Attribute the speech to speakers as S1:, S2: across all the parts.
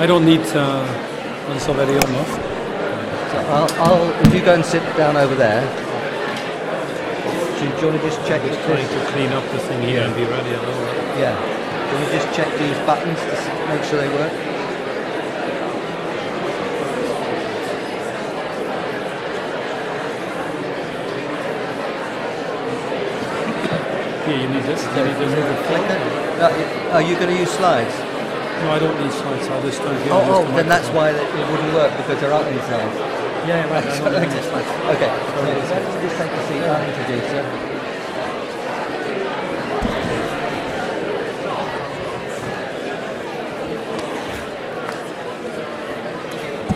S1: I don't need uh, een Saverio enough.
S2: So I'll, I'll, if you go and sit down over there, do you, do you want to just check
S1: Just trying to clean up the thing here and be ready.
S2: Yeah. Do you just check these buttons to make sure they work?
S1: Here, you need this. You need this.
S2: Uh, are you going to use slides?
S1: No, I don't need slides. I'll just turn here.
S2: Oh, oh then that's why it wouldn't work because there aren't any slides.
S1: Yeah, right. I don't
S2: okay. okay. So just take a seat. I'll introduce you.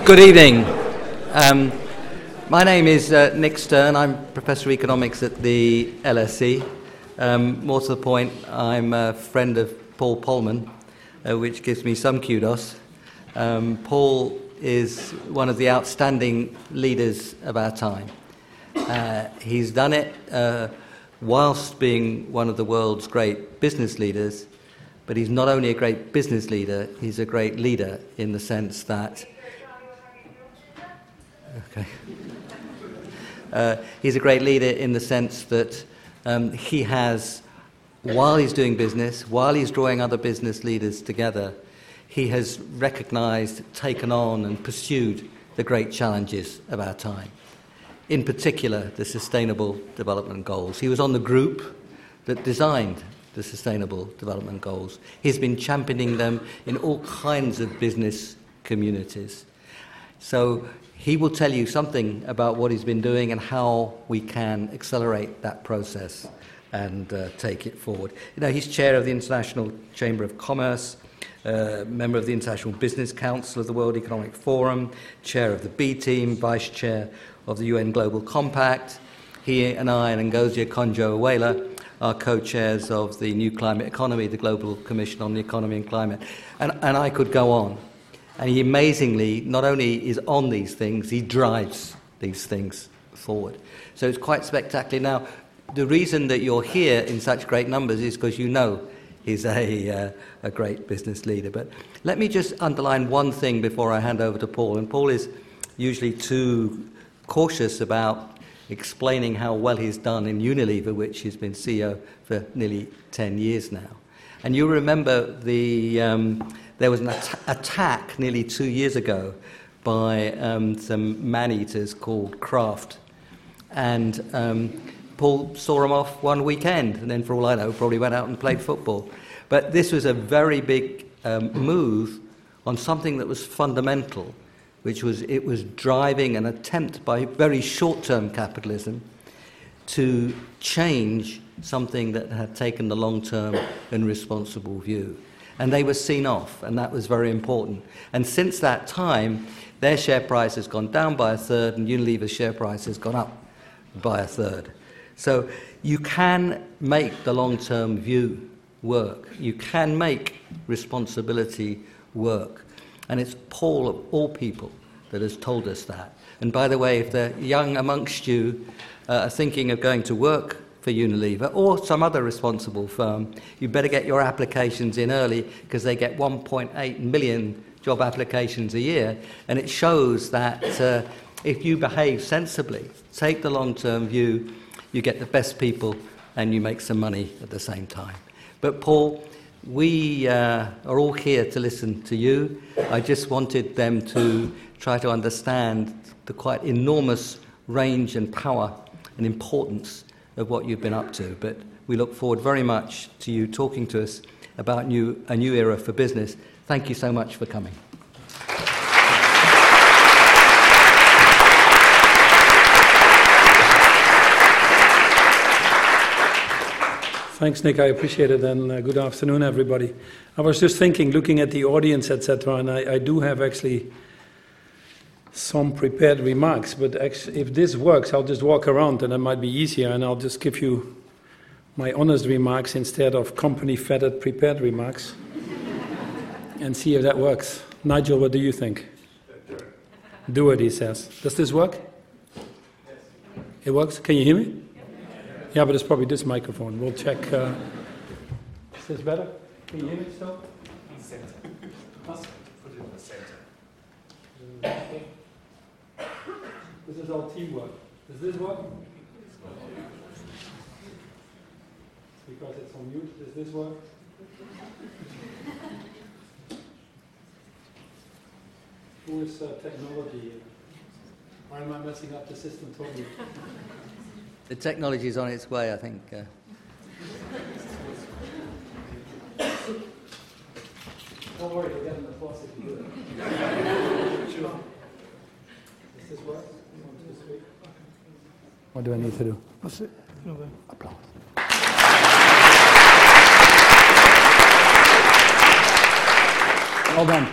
S2: Good evening. Um, my name is uh, Nick Stern. I'm Professor of Economics at the LSE. Um, more to the point, I'm a friend of Paul Polman, uh, which gives me some kudos. Um, Paul is one of the outstanding leaders of our time. Uh, he's done it uh, whilst being one of the world's great business leaders, but he's not only a great business leader, he's a great leader in the sense that Okay. Uh, he's a great leader in the sense that um, he has, while he's doing business, while he's drawing other business leaders together, he has recognized, taken on, and pursued the great challenges of our time. In particular, the Sustainable Development Goals. He was on the group that designed the Sustainable Development Goals. He's been championing them in all kinds of business communities. So he will tell you something about what he's been doing and how we can accelerate that process and uh, take it forward. You know, he's chair of the International Chamber of Commerce, uh, member of the International Business Council of the World Economic Forum, chair of the B Team, vice chair of the UN Global Compact. He and I and Ngozi Okonjo-Iweala are co-chairs of the New Climate Economy, the Global Commission on the Economy and Climate. And, and I could go on. And he amazingly not only is on these things, he drives these things forward. So it's quite spectacular. Now, the reason that you're here in such great numbers is because you know he's a, uh, a great business leader. But let me just underline one thing before I hand over to Paul. And Paul is usually too cautious about explaining how well he's done in Unilever, which he's been CEO for nearly 10 years now. And you remember the, um, there was an at- attack nearly two years ago by um, some man eaters called Kraft. And um, Paul saw them off one weekend, and then, for all I know, probably went out and played football. But this was a very big um, move on something that was fundamental, which was it was driving an attempt by very short term capitalism to change something that had taken the long term and responsible view. And they were seen off, and that was very important. And since that time, their share price has gone down by a third, and Unilever's share price has gone up by a third. So you can make the long term view work, you can make responsibility work. And it's Paul, of all people, that has told us that. And by the way, if the young amongst you uh, are thinking of going to work for Unilever or some other responsible firm, you better get your applications in early because they get 1.8 million job applications a year. And it shows that uh, if you behave sensibly, take the long term view, you get the best people and you make some money at the same time. But, Paul, we uh, are all here to listen to you. I just wanted them to try to understand the quite enormous range and power and importance of what you've been up to. But we look forward very much to you talking to us about new, a new era for business. Thank you so much for coming.
S1: Thanks, Nick. I appreciate it, and uh, good afternoon, everybody. I was just thinking, looking at the audience, etc., and I, I do have actually some prepared remarks. But if this works, I'll just walk around, and it might be easier, and I'll just give you my honest remarks instead of company-fettered prepared remarks, and see if that works. Nigel, what do you think? Do it, he says. Does this work? It works. Can you hear me? Yeah, but it's probably this microphone. We'll check. Uh, is this better? Can you hear me still?
S3: put it in the center.
S4: This is all teamwork. Does this work? Because it's on mute. Does this work? Who is uh, technology? Why am I messing up the system totally?
S2: The technology is on its way, I think. Uh,
S4: Don't worry, you'll get an applause if you do it. Does this work? One, two, three. What do I need to do? Applause. Well done.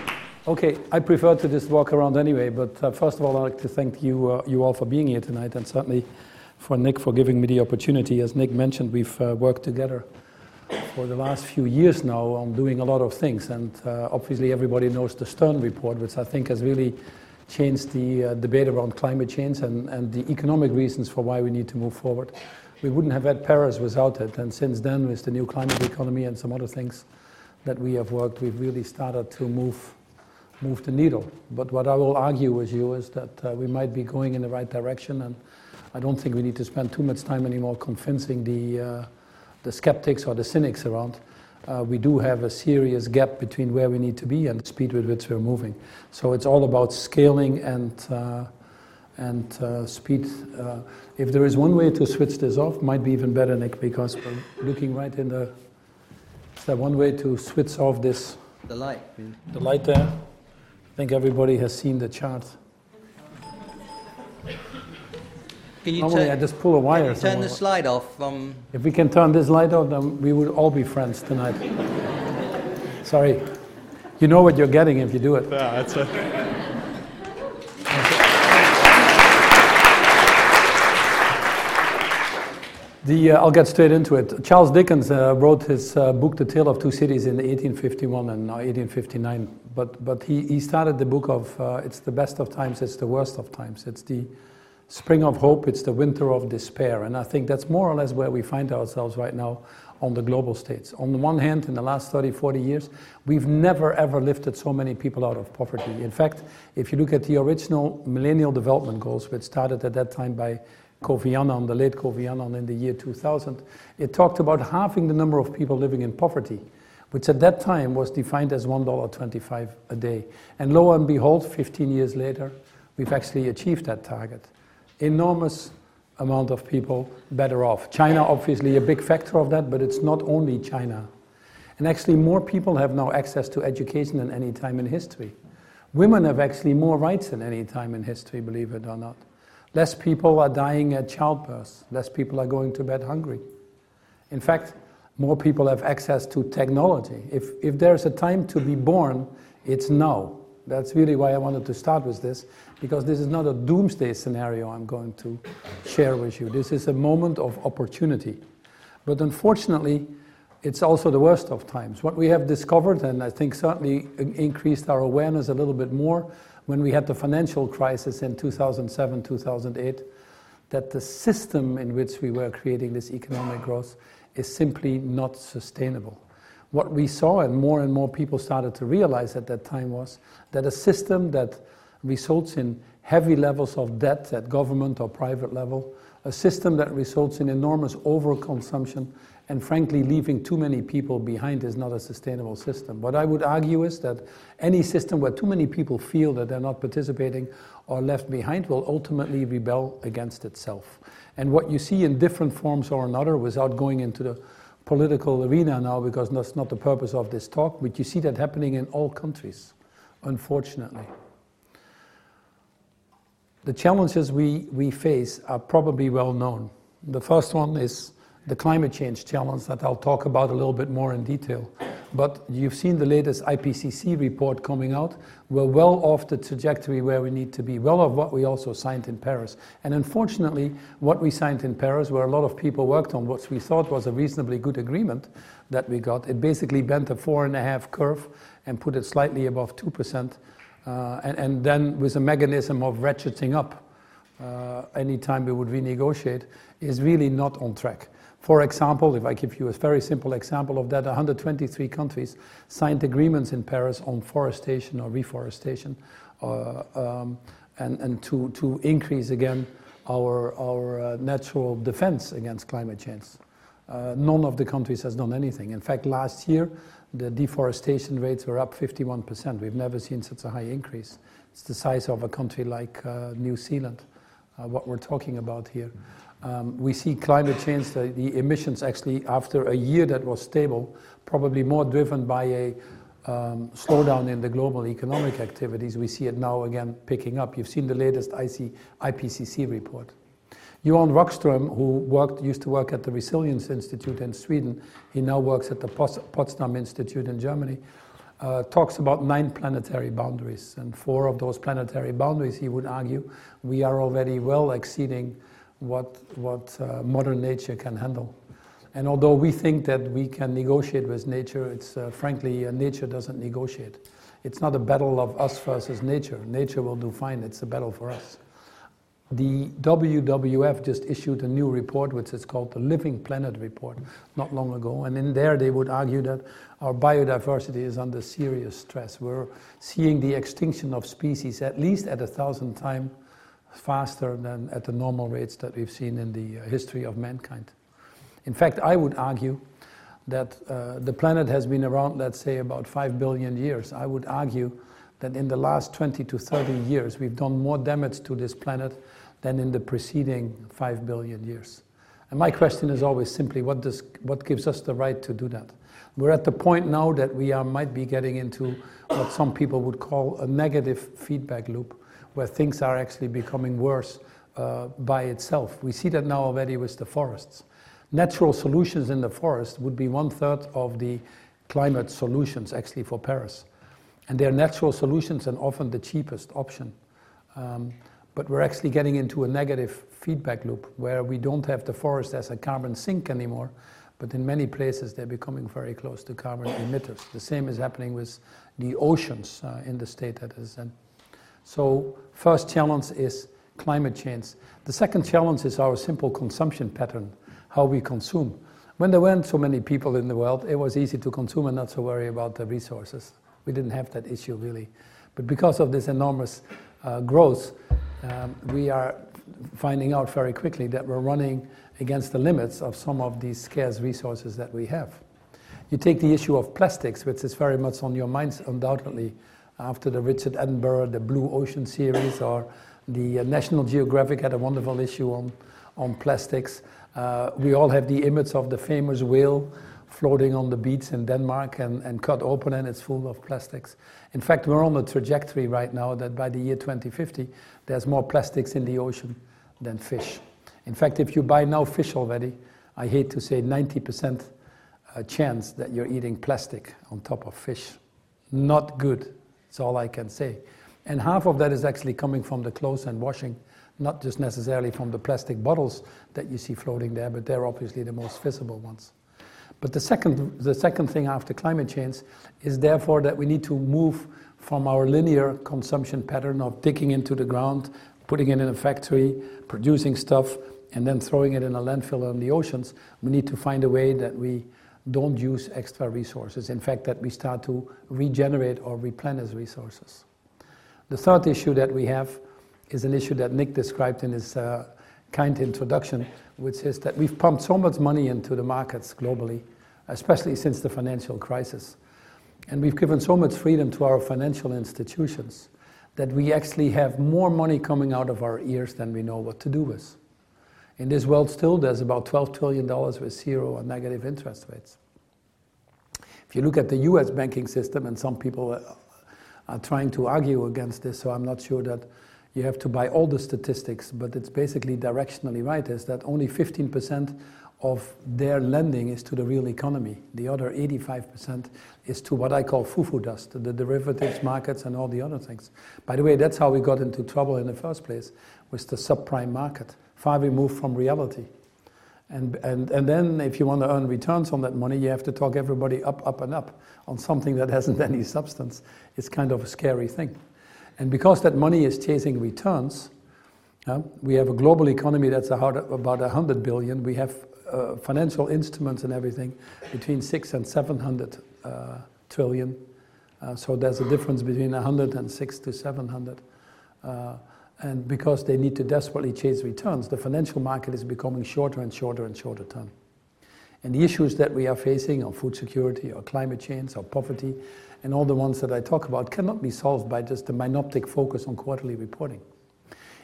S4: Okay, I prefer to just walk around anyway, but uh, first of all, I'd like to thank you, uh, you all for being here tonight, and certainly for Nick for giving me the opportunity. As Nick mentioned, we've uh, worked together for the last few years now on doing a lot of things, and uh, obviously everybody knows the Stern report, which I think has really changed the uh, debate around climate change and, and the economic reasons for why we need to move forward. We wouldn't have had Paris without it, and since then, with the new climate economy and some other things that we have worked, we've really started to move move the needle. But what I will argue with you is that uh, we might be going in the right direction, and I don't think we need to spend too much time anymore convincing the, uh, the skeptics or the cynics around. Uh, we do have a serious gap between where we need to be and the speed with which we're moving. So it's all about scaling and, uh, and uh, speed. Uh, if there is one way to switch this off, might be even better, Nick, because we're looking right in the. Is there one way to switch off this?
S2: the light.
S4: The light there. I think everybody has seen the chart.
S2: Can you
S4: Normally, I just pull a wire.
S2: turn the slide off from.
S4: If we can turn this light off, then we would all be friends tonight. Sorry. You know what you're getting if you do it.
S3: Yeah, that's a,
S4: The, uh, I'll get straight into it. Charles Dickens uh, wrote his uh, book, The Tale of Two Cities, in 1851 and now 1859. But, but he, he started the book of uh, It's the best of times, it's the worst of times. It's the spring of hope, it's the winter of despair. And I think that's more or less where we find ourselves right now on the global stage. On the one hand, in the last 30, 40 years, we've never ever lifted so many people out of poverty. In fact, if you look at the original Millennial Development Goals, which started at that time by Kofi Annan, the late Kofi Annan in the year 2000, it talked about halving the number of people living in poverty, which at that time was defined as $1.25 a day. And lo and behold, 15 years later, we've actually achieved that target. Enormous amount of people better off. China, obviously, a big factor of that, but it's not only China. And actually, more people have now access to education than any time in history. Women have actually more rights than any time in history, believe it or not. Less people are dying at childbirth. Less people are going to bed hungry. In fact, more people have access to technology. If, if there's a time to be born, it's now. That's really why I wanted to start with this, because this is not a doomsday scenario I'm going to share with you. This is a moment of opportunity. But unfortunately, it's also the worst of times. What we have discovered, and I think certainly increased our awareness a little bit more when we had the financial crisis in 2007, 2008, that the system in which we were creating this economic growth is simply not sustainable. What we saw, and more and more people started to realize at that time, was that a system that results in heavy levels of debt at government or private level, a system that results in enormous overconsumption, and frankly, leaving too many people behind is not a sustainable system. What I would argue is that any system where too many people feel that they're not participating or left behind will ultimately rebel against itself. And what you see in different forms or another, without going into the political arena now, because that's not the purpose of this talk, but you see that happening in all countries, unfortunately. The challenges we, we face are probably well known. The first one is the climate change challenge that I'll talk about a little bit more in detail. But you've seen the latest IPCC report coming out. We're well off the trajectory where we need to be, well off what we also signed in Paris. And unfortunately, what we signed in Paris, where a lot of people worked on what we thought was a reasonably good agreement that we got, it basically bent a four and a half curve and put it slightly above 2%. Uh, and, and then with a mechanism of ratcheting up uh, anytime we would renegotiate, is really not on track. For example, if I give you a very simple example of that, 123 countries signed agreements in Paris on forestation or reforestation, uh, um, and, and to, to increase again our, our uh, natural defense against climate change. Uh, none of the countries has done anything. In fact, last year, the deforestation rates were up 51%. We've never seen such a high increase. It's the size of a country like uh, New Zealand, uh, what we're talking about here. Um, we see climate change, the, the, emissions actually, after a year that was stable, probably more driven by a um, slowdown in the global economic activities. We see it now again picking up. You've seen the latest IC, IPCC report. Johan Rockström, who worked, used to work at the Resilience Institute in Sweden, he now works at the Potsdam Institute in Germany, uh, talks about nine planetary boundaries. And four of those planetary boundaries, he would argue, we are already well exceeding what, what uh, modern nature can handle. And although we think that we can negotiate with nature, it's uh, frankly, uh, nature doesn't negotiate. It's not a battle of us versus nature. Nature will do fine, it's a battle for us. The WWF just issued a new report, which is called the Living Planet Report, not long ago. And in there, they would argue that our biodiversity is under serious stress. We're seeing the extinction of species at least at a thousand times faster than at the normal rates that we've seen in the uh, history of mankind. In fact, I would argue that uh, the planet has been around, let's say, about 5 billion years. I would argue that in the last 20 to 30 years, we've done more damage to this planet than in the preceding 5 billion years. And my question is always simply what, does, what gives us the right to do that? We're at the point now that we are, might be getting into what some people would call a negative feedback loop where things are actually becoming worse uh, by itself. We see that now already with the forests. Natural solutions in the forest would be one third of the climate solutions actually for Paris. And they're natural solutions and often the cheapest option. Um, but we're actually getting into a negative feedback loop where we don't have the forest as a carbon sink anymore, but in many places they're becoming very close to carbon emitters. The same is happening with the oceans uh, in the state that is in. So first challenge is climate change. The second challenge is our simple consumption pattern, how we consume. When there weren't so many people in the world, it was easy to consume and not so worry about the resources. We didn't have that issue really. But because of this enormous uh, growth, um, we are finding out very quickly that we're running against the limits of some of these scarce resources that we have. You take the issue of plastics, which is very much on your minds, undoubtedly, after the Richard Attenborough, the Blue Ocean series, or the uh, National Geographic had a wonderful issue on, on plastics. Uh, we all have the image of the famous whale floating on the beach in Denmark and, and cut open and it's full of plastics. In fact, we're on a trajectory right now that by the year 2050, there's more plastics in the ocean than fish. In fact, if you buy now fish already, I hate to say 90% uh, chance that you're eating plastic on top of fish. Not good. That's all I can say. And half of that is actually coming from the clothes and washing, not just necessarily from the plastic bottles that you see floating there, but they're obviously the most visible ones. But the second, the second thing after climate change is therefore that we need to move from our linear consumption pattern of digging into the ground, putting it in a factory, producing stuff, and then throwing it in a landfill in the oceans. We need to find a way that we don't use extra resources. In fact, that we start to regenerate or replenish resources. The third issue that we have is an issue that Nick described in his uh, kind introduction, which is that we've pumped so much money into the markets globally, especially since the financial crisis. And we've given so much freedom to our financial institutions that we actually have more money coming out of our ears than we know what to do with. In this world, still, there's about $12 trillion with zero or negative interest rates. If you look at the US banking system, and some people are trying to argue against this, so I'm not sure that you have to buy all the statistics, but it's basically directionally right, is that only 15% of their lending is to the real economy. The other 85% is to what I call fufu dust, the derivatives markets and all the other things. By the way, that's how we got into trouble in the first place, with the subprime market far removed from reality. And, and, and then, if you want to earn returns on that money, you have to talk everybody up, up, and up on something that hasn't any substance. It's kind of a scary thing. And because that money is chasing returns, uh, we have a global economy that's about 100 billion. We have uh, financial instruments and everything between six and 700 uh, trillion. Uh, so there's a difference between 100 and six to 700. Uh, and because they need to desperately chase returns, the financial market is becoming shorter and shorter and shorter term. And the issues that we are facing on food security or climate change or poverty and all the ones that I talk about cannot be solved by just a myopic focus on quarterly reporting.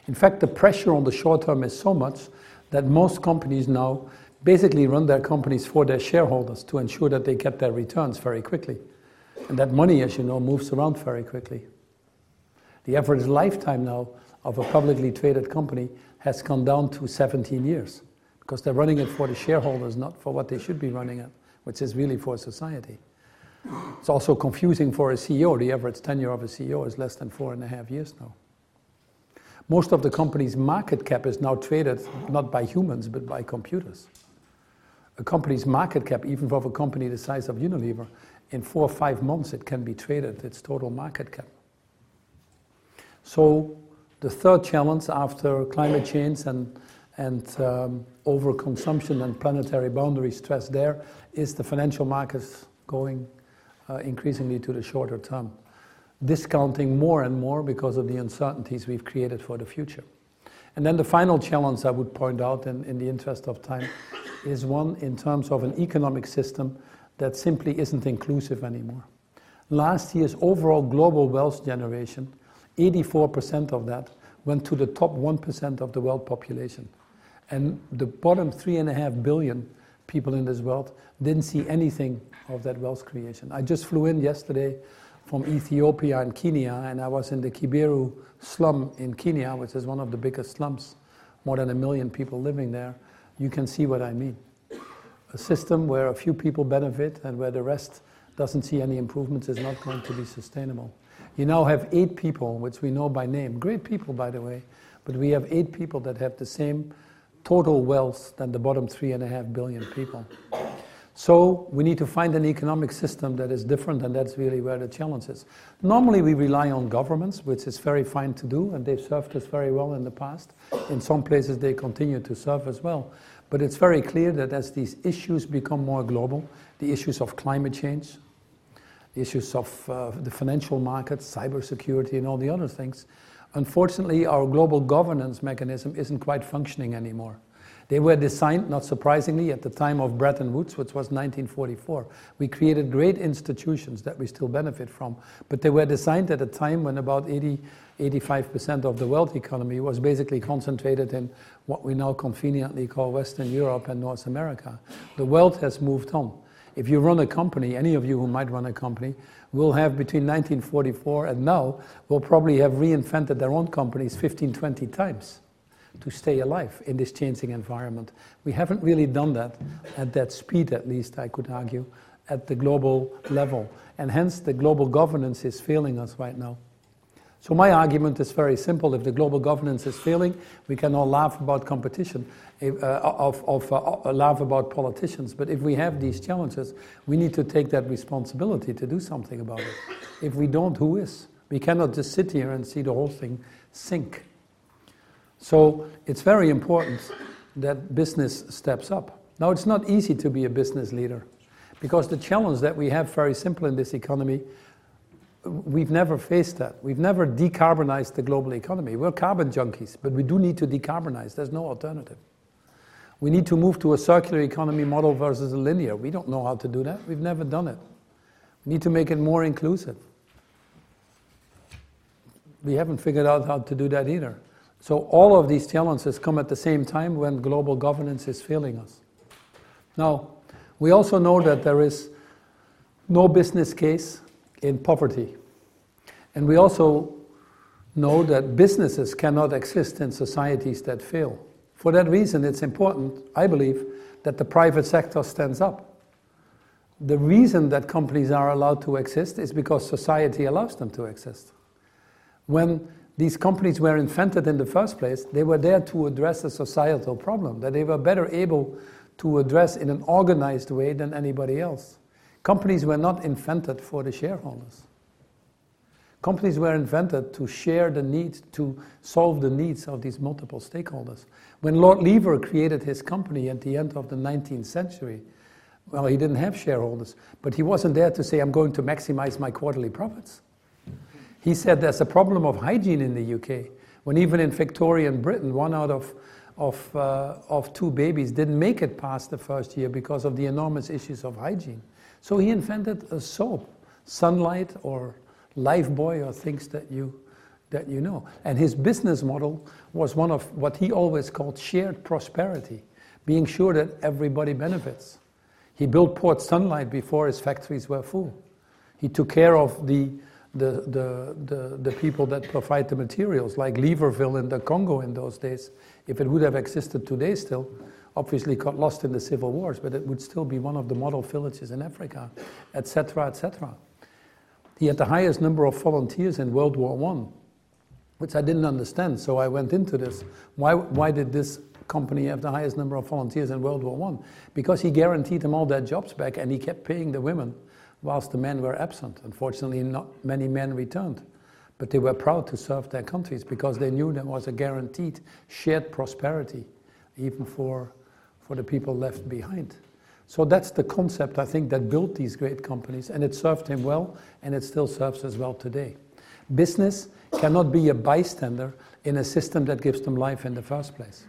S4: In fact, the pressure on the short term is so much that most companies now basically run their companies for their shareholders to ensure that they get their returns very quickly. And that money, as you know, moves around very quickly. The average lifetime now of a publicly traded company has gone down to 17 years because they're running it for the shareholders, not for what they should be running it, which is really for society. It's also confusing for a CEO. The average tenure of a CEO is less than four and a half years now. Most of the company's market cap is now traded not by humans but by computers. A company's market cap, even for a company the size of Unilever, in four or five months it can be traded, its total market cap. So the third challenge after climate change and, and um, overconsumption and planetary boundary stress there is the financial markets going uh, increasingly to the shorter term, discounting more and more because of the uncertainties we've created for the future. And then the final challenge I would point out, in, in the interest of time, is one in terms of an economic system that simply isn't inclusive anymore. Last year's overall global wealth generation, 84% of that went to the top 1% of the world population. And the bottom 3.5 billion people in this world didn't see anything of that wealth creation. I just flew in yesterday from Ethiopia and Kenya, and I was in the Kibera slum in Kenya, which is one of the biggest slums, more than a million people living there. You can see what I mean. A system where a few people benefit and where the rest doesn't see any improvements is not going to be sustainable. You now have eight people, which we know by name, great people, by the way, but we have eight people that have the same total wealth than the bottom three and a half billion people. So we need to find an economic system that is different, and that's really where the challenge is. Normally, we rely on governments, which is very fine to do, and they've served us very well in the past. In some places, they continue to serve as well. But it's very clear that as these issues become more global, the issues of climate change, the issues of uh, the financial markets, cybersecurity, and all the other things, unfortunately, our global governance mechanism isn't quite functioning anymore. They were designed, not surprisingly, at the time of Bretton Woods, which was 1944. We created great institutions that we still benefit from, but they were designed at a time when about 80, 85% of the world economy was basically concentrated in what we now conveniently call Western Europe and North America. The world has moved on. If you run a company, any of you who might run a company, will have between 1944 and now, will probably have reinvented their own companies 15, 20 times to stay alive in this changing environment. We haven't really done that at that speed, at least, I could argue, at the global level. And hence, the global governance is failing us right now. So, my argument is very simple. If the global governance is failing, we can all laugh about competition, uh, of, of, uh, laugh about politicians. But if we have these challenges, we need to take that responsibility to do something about it. If we don't, who is? We cannot just sit here and see the whole thing sink. So it's very important that business steps up. Now, it's not easy to be a business leader because the challenge that we have, very simple in this economy, we've never faced that. We've never decarbonized the global economy. We're carbon junkies, but we do need to decarbonize. There's no alternative. We need to move to a circular economy model versus a linear. We don't know how to do that. We've never done it. We need to make it more inclusive. We haven't figured out how to do that either. So all of these challenges come at the same time when global governance is failing us. Now, we also know that there is no business case in poverty. And we also know that businesses cannot exist in societies that fail. For that reason, it's important, I believe, that the private sector stands up. The reason that companies are allowed to exist is because society allows them to exist. When these companies were invented in the first place, they were there to address a societal problem that they were better able to address in an organized way than anybody else. Companies were not invented for the shareholders. Companies were invented to share the needs, to solve the needs of these multiple stakeholders. When Lord Lever created his company at the end of the 19th century, well, he didn't have shareholders, but he wasn't there to say, I'm going to maximize my quarterly profits. He said there's a problem of hygiene in the UK, when even in Victorian Britain, one out of, of, uh, of two babies didn't make it past the first year because of the enormous issues of hygiene. So he invented a soap, sunlight or Lifebuoy or things that you, that you know. And his business model was one of what he always called shared prosperity, being sure that everybody benefits. He built Port Sunlight before his factories were full. He took care of the, the, the, the, the people that provide the materials, like Leverville in the Congo in those days. If it would have existed today still, obviously got lost in the civil wars, but it would still be one of the model villages in Africa, etc., etc. He had the highest number of volunteers in World War I, which I didn't understand. So I went into this. Why, why did this company have the highest number of volunteers in World War I? Because he guaranteed them all their jobs back and he kept paying the women whilst the men were absent. Unfortunately, not many men returned. But they were proud to serve their countries because they knew there was a guaranteed shared prosperity, even for, for the people left behind. So that's the concept, I think, that built these great companies, and it served him well, and it still serves us well today. Business cannot be a bystander in a system that gives them life in the first place.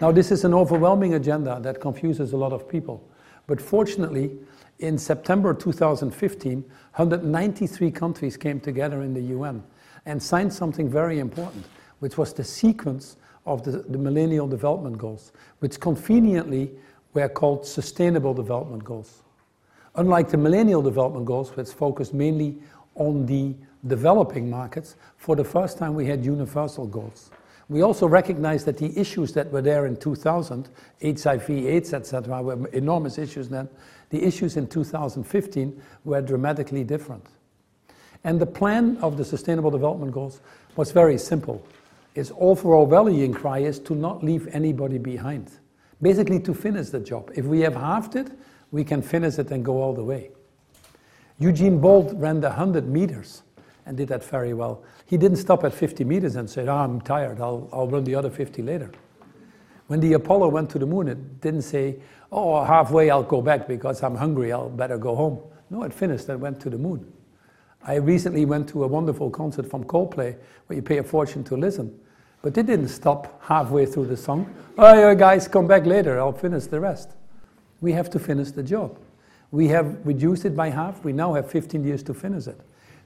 S4: Now, this is an overwhelming agenda that confuses a lot of people. But fortunately, in September 2015, 193 countries came together in the UN and signed something very important, which was the sequence of the, the Millennial Development Goals, which conveniently were called Sustainable Development Goals. Unlike the Millennial Development Goals, which focused mainly on the developing markets, for the first time we had universal goals. We also recognized that the issues that were there in 2000, HIV, AIDS, etc., were enormous issues then. The issues in 2015 were dramatically different. And the plan of the Sustainable Development Goals was very simple. Its overall rallying cry is to not leave anybody behind basically to finish the job. If we have halved it, we can finish it and go all the way. Usain Bolt ran the 100 meters and did that very well. He didn't stop at 50 meters and said, oh, I'm tired, I'll, I'll run the other 50 later. When the Apollo went to the moon, it didn't say, oh, halfway I'll go back because I'm hungry, I'll better go home. No, it finished and went to the moon. I recently went to a wonderful concert from Coldplay where you pay a fortune to listen. But they didn't stop halfway through the song. Oh, guys, come back later, I'll finish the rest. We have to finish the job. We have reduced it by half. We now have 15 years to finish it.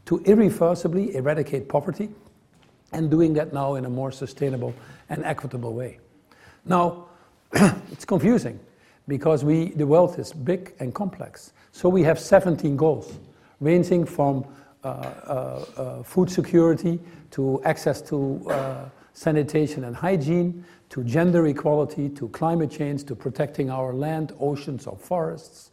S4: To irreversibly eradicate poverty, and doing that now in a more sustainable and equitable way. Now, it's confusing because we, the world is big and complex. So we have 17 goals, ranging from uh, uh, uh, food security to access to uh, sanitation and hygiene, to gender equality, to climate change, to protecting our land, oceans, or forests.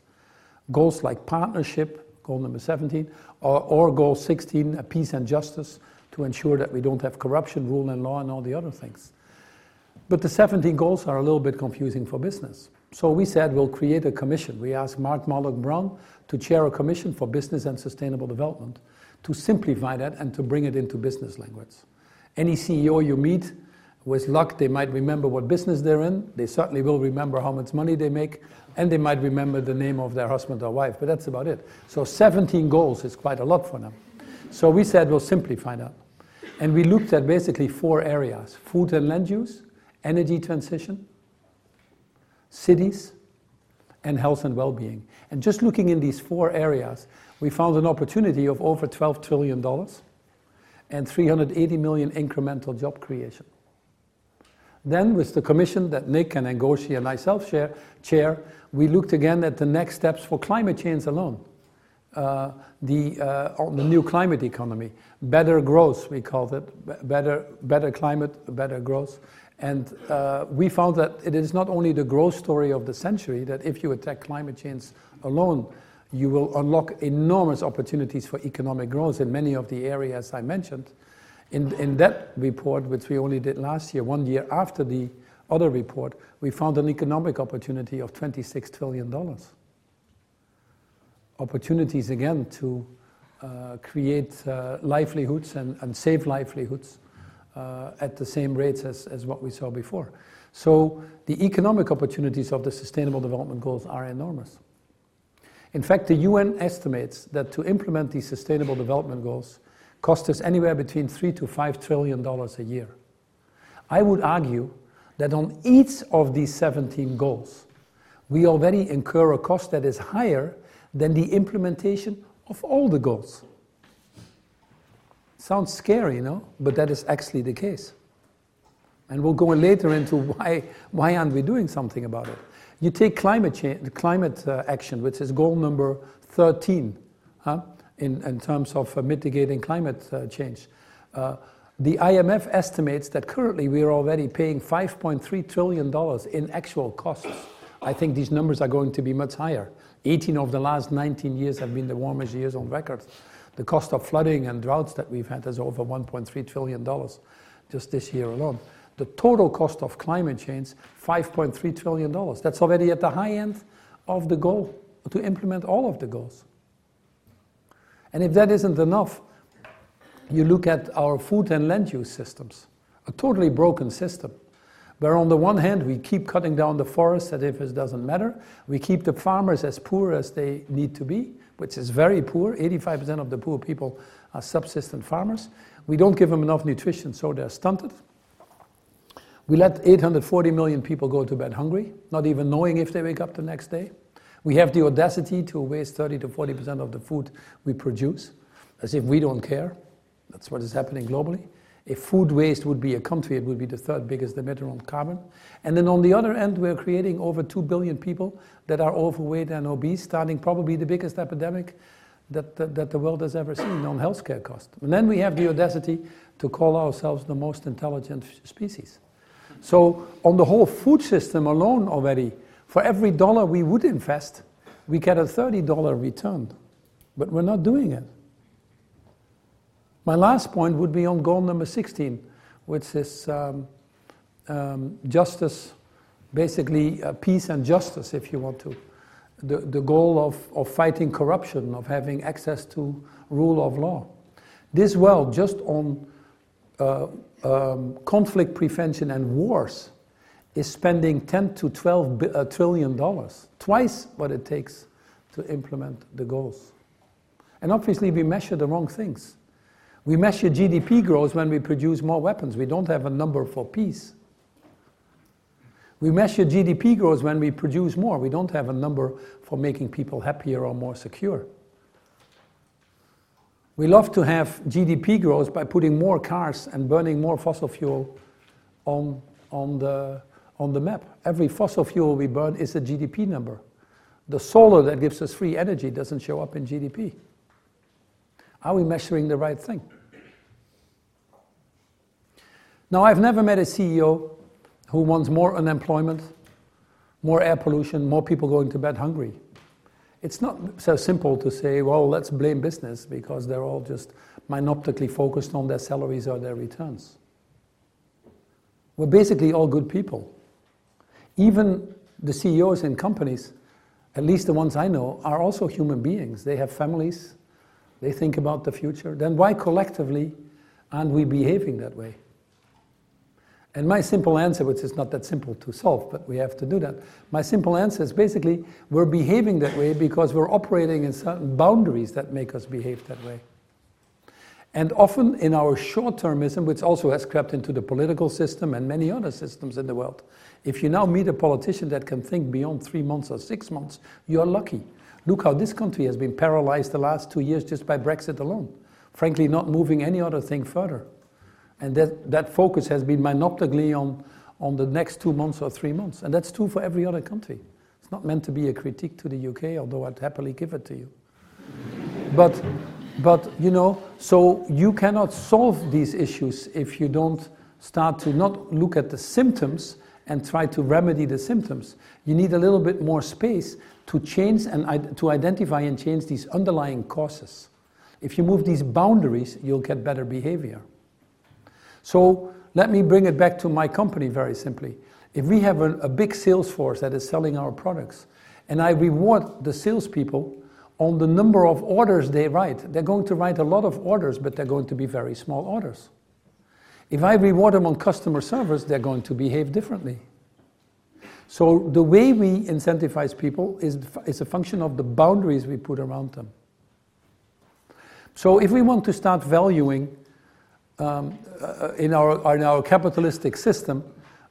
S4: Goals like partnership, goal number 17, or, or goal 16, peace and justice, to ensure that we don't have corruption, rule and law, and all the other things. But the 17 goals are a little bit confusing for business. So we said we'll create a commission. We asked Mark Malloch Brown to chair a commission for business and sustainable development to simplify that and to bring it into business language. Any CEO you meet, with luck, they might remember what business they're in. They certainly will remember how much money they make, and they might remember the name of their husband or wife, but that's about it. So 17 goals is quite a lot for them. So we said we'll simplify that. And we looked at basically four areas food and land use, energy transition, cities, and health and well being. And just looking in these four areas, we found an opportunity of over $12 trillion and 380 million incremental job creation. Then, with the commission that Nick and Ngozi and myself share, chair, we looked again at the next steps for climate change alone. Uh, the, uh, the new climate economy, better growth, we called it, better, better climate, better growth. And uh, we found that it is not only the growth story of the century, that if you attack climate change alone, you will unlock enormous opportunities for economic growth in many of the areas I mentioned. In, in that report, which we only did last year, one year after the other report, we found an economic opportunity of $26 trillion. Opportunities again to uh, create uh, livelihoods and, and, save livelihoods uh, at the same rates as, as what we saw before. So the economic opportunities of the Sustainable Development Goals are enormous. In fact, the UN estimates that to implement these Sustainable Development Goals costs us anywhere between three to five trillion dollars a year. I would argue that on each of these 17 goals, we already incur a cost that is higher than the implementation of all the goals. Sounds scary, no? But that is actually the case. And we'll go later into why, why aren't we doing something about it. You take climate, change, climate uh, action, which is goal number 13 huh, in, in terms of uh, mitigating climate uh, change. Uh, the IMF estimates that currently we are already paying $5.3 trillion in actual costs. I think these numbers are going to be much higher. 18 of the last 19 years have been the warmest years on record. The cost of flooding and droughts that we've had is over $1.3 trillion just this year alone. The total cost of climate change, $5.3 trillion. That's already at the high end of the goal to implement all of the goals. And if that isn't enough, you look at our food and land use systems, a totally broken system. Where on the one hand, we keep cutting down the forests as if it doesn't matter. We keep the farmers as poor as they need to be, which is very poor. 85% of the poor people are subsistence farmers. We don't give them enough nutrition, so they're stunted. We let 840 million people go to bed hungry, not even knowing if they wake up the next day. We have the audacity to waste 30 to 40% of the food we produce, as if we don't care. That's what is happening globally. If food waste would be a country, it would be the third biggest emitter on carbon. And then on the other end, we're creating over 2 billion people that are overweight and obese, starting probably the biggest epidemic that, that, that the world has ever seen on healthcare cost. And then we have the audacity to call ourselves the most intelligent species. So on the whole food system alone already, for every dollar we would invest, we get a $30 return. But we're not doing it. My last point would be on goal number 16, which is um, um, justice, basically uh, peace and justice, if you want to. The, the goal of, of fighting corruption, of having access to rule of law. This well, just on uh, um, conflict prevention and wars, is spending 10 to 12 bi- uh, trillion dollars, twice what it takes to implement the goals. And obviously, we measure the wrong things. We measure GDP growth when we produce more weapons. We don't have a number for peace. We measure GDP growth when we produce more. We don't have a number for making people happier or more secure. We love to have GDP growth by putting more cars and burning more fossil fuel on, on, the, on the map. Every fossil fuel we burn is a GDP number. The solar that gives us free energy doesn't show up in GDP. Are we measuring the right thing? Now, I've never met a CEO who wants more unemployment, more air pollution, more people going to bed hungry. It's not so simple to say, well, let's blame business because they're all just myopically focused on their salaries or their returns. We're basically all good people. Even the CEOs in companies, at least the ones I know, are also human beings. They have families, they think about the future. Then why collectively aren't we behaving that way? And my simple answer, which is not that simple to solve, but we have to do that. My simple answer is basically we're behaving that way because we're operating in certain boundaries that make us behave that way. And often in our short termism, which also has crept into the political system and many other systems in the world, if you now meet a politician that can think beyond three months or six months, you're lucky. Look how this country has been paralyzed the last two years just by Brexit alone. Frankly, not moving any other thing further. And that, that focus has been myopically on, on the next two months or three months. And that's true for every other country. It's not meant to be a critique to the UK, although I'd happily give it to you. but, but, you know, so you cannot solve these issues if you don't start to not look at the symptoms and try to remedy the symptoms. You need a little bit more space to change and to identify and change these underlying causes. If you move these boundaries, you'll get better behavior. So let me bring it back to my company very simply. If we have a, a big sales force that is selling our products, and I reward the salespeople on the number of orders they write. They're going to write a lot of orders, but they're going to be very small orders. If I reward them on customer service, they're going to behave differently. So the way we incentivize people is, is a function of the boundaries we put around them. So if we want to start valuing um, uh, in, our, in our capitalistic system,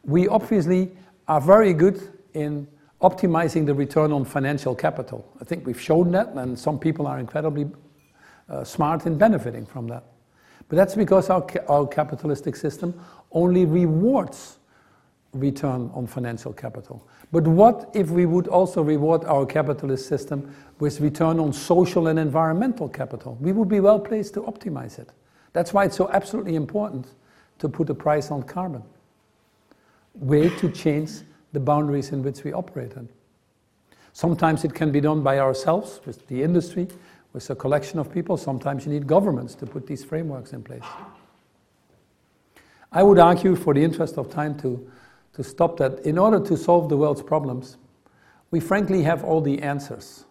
S4: we obviously are very good in optimizing the return on financial capital. I think we've shown that, and some people are incredibly uh, smart in benefiting from that. But that's because our, ca- our capitalistic system only rewards return on financial capital. But what if we would also reward our capitalist system with return on social and environmental capital? We would be well placed to optimize it. That's why it's so absolutely important to put a price on carbon. Way to change the boundaries in which we operate in. Sometimes it can be done by ourselves, with the industry, with a collection of people. Sometimes you need governments to put these frameworks in place. I would argue, for the interest of time, to to stop that. In order to solve the world's problems, we frankly have all the answers.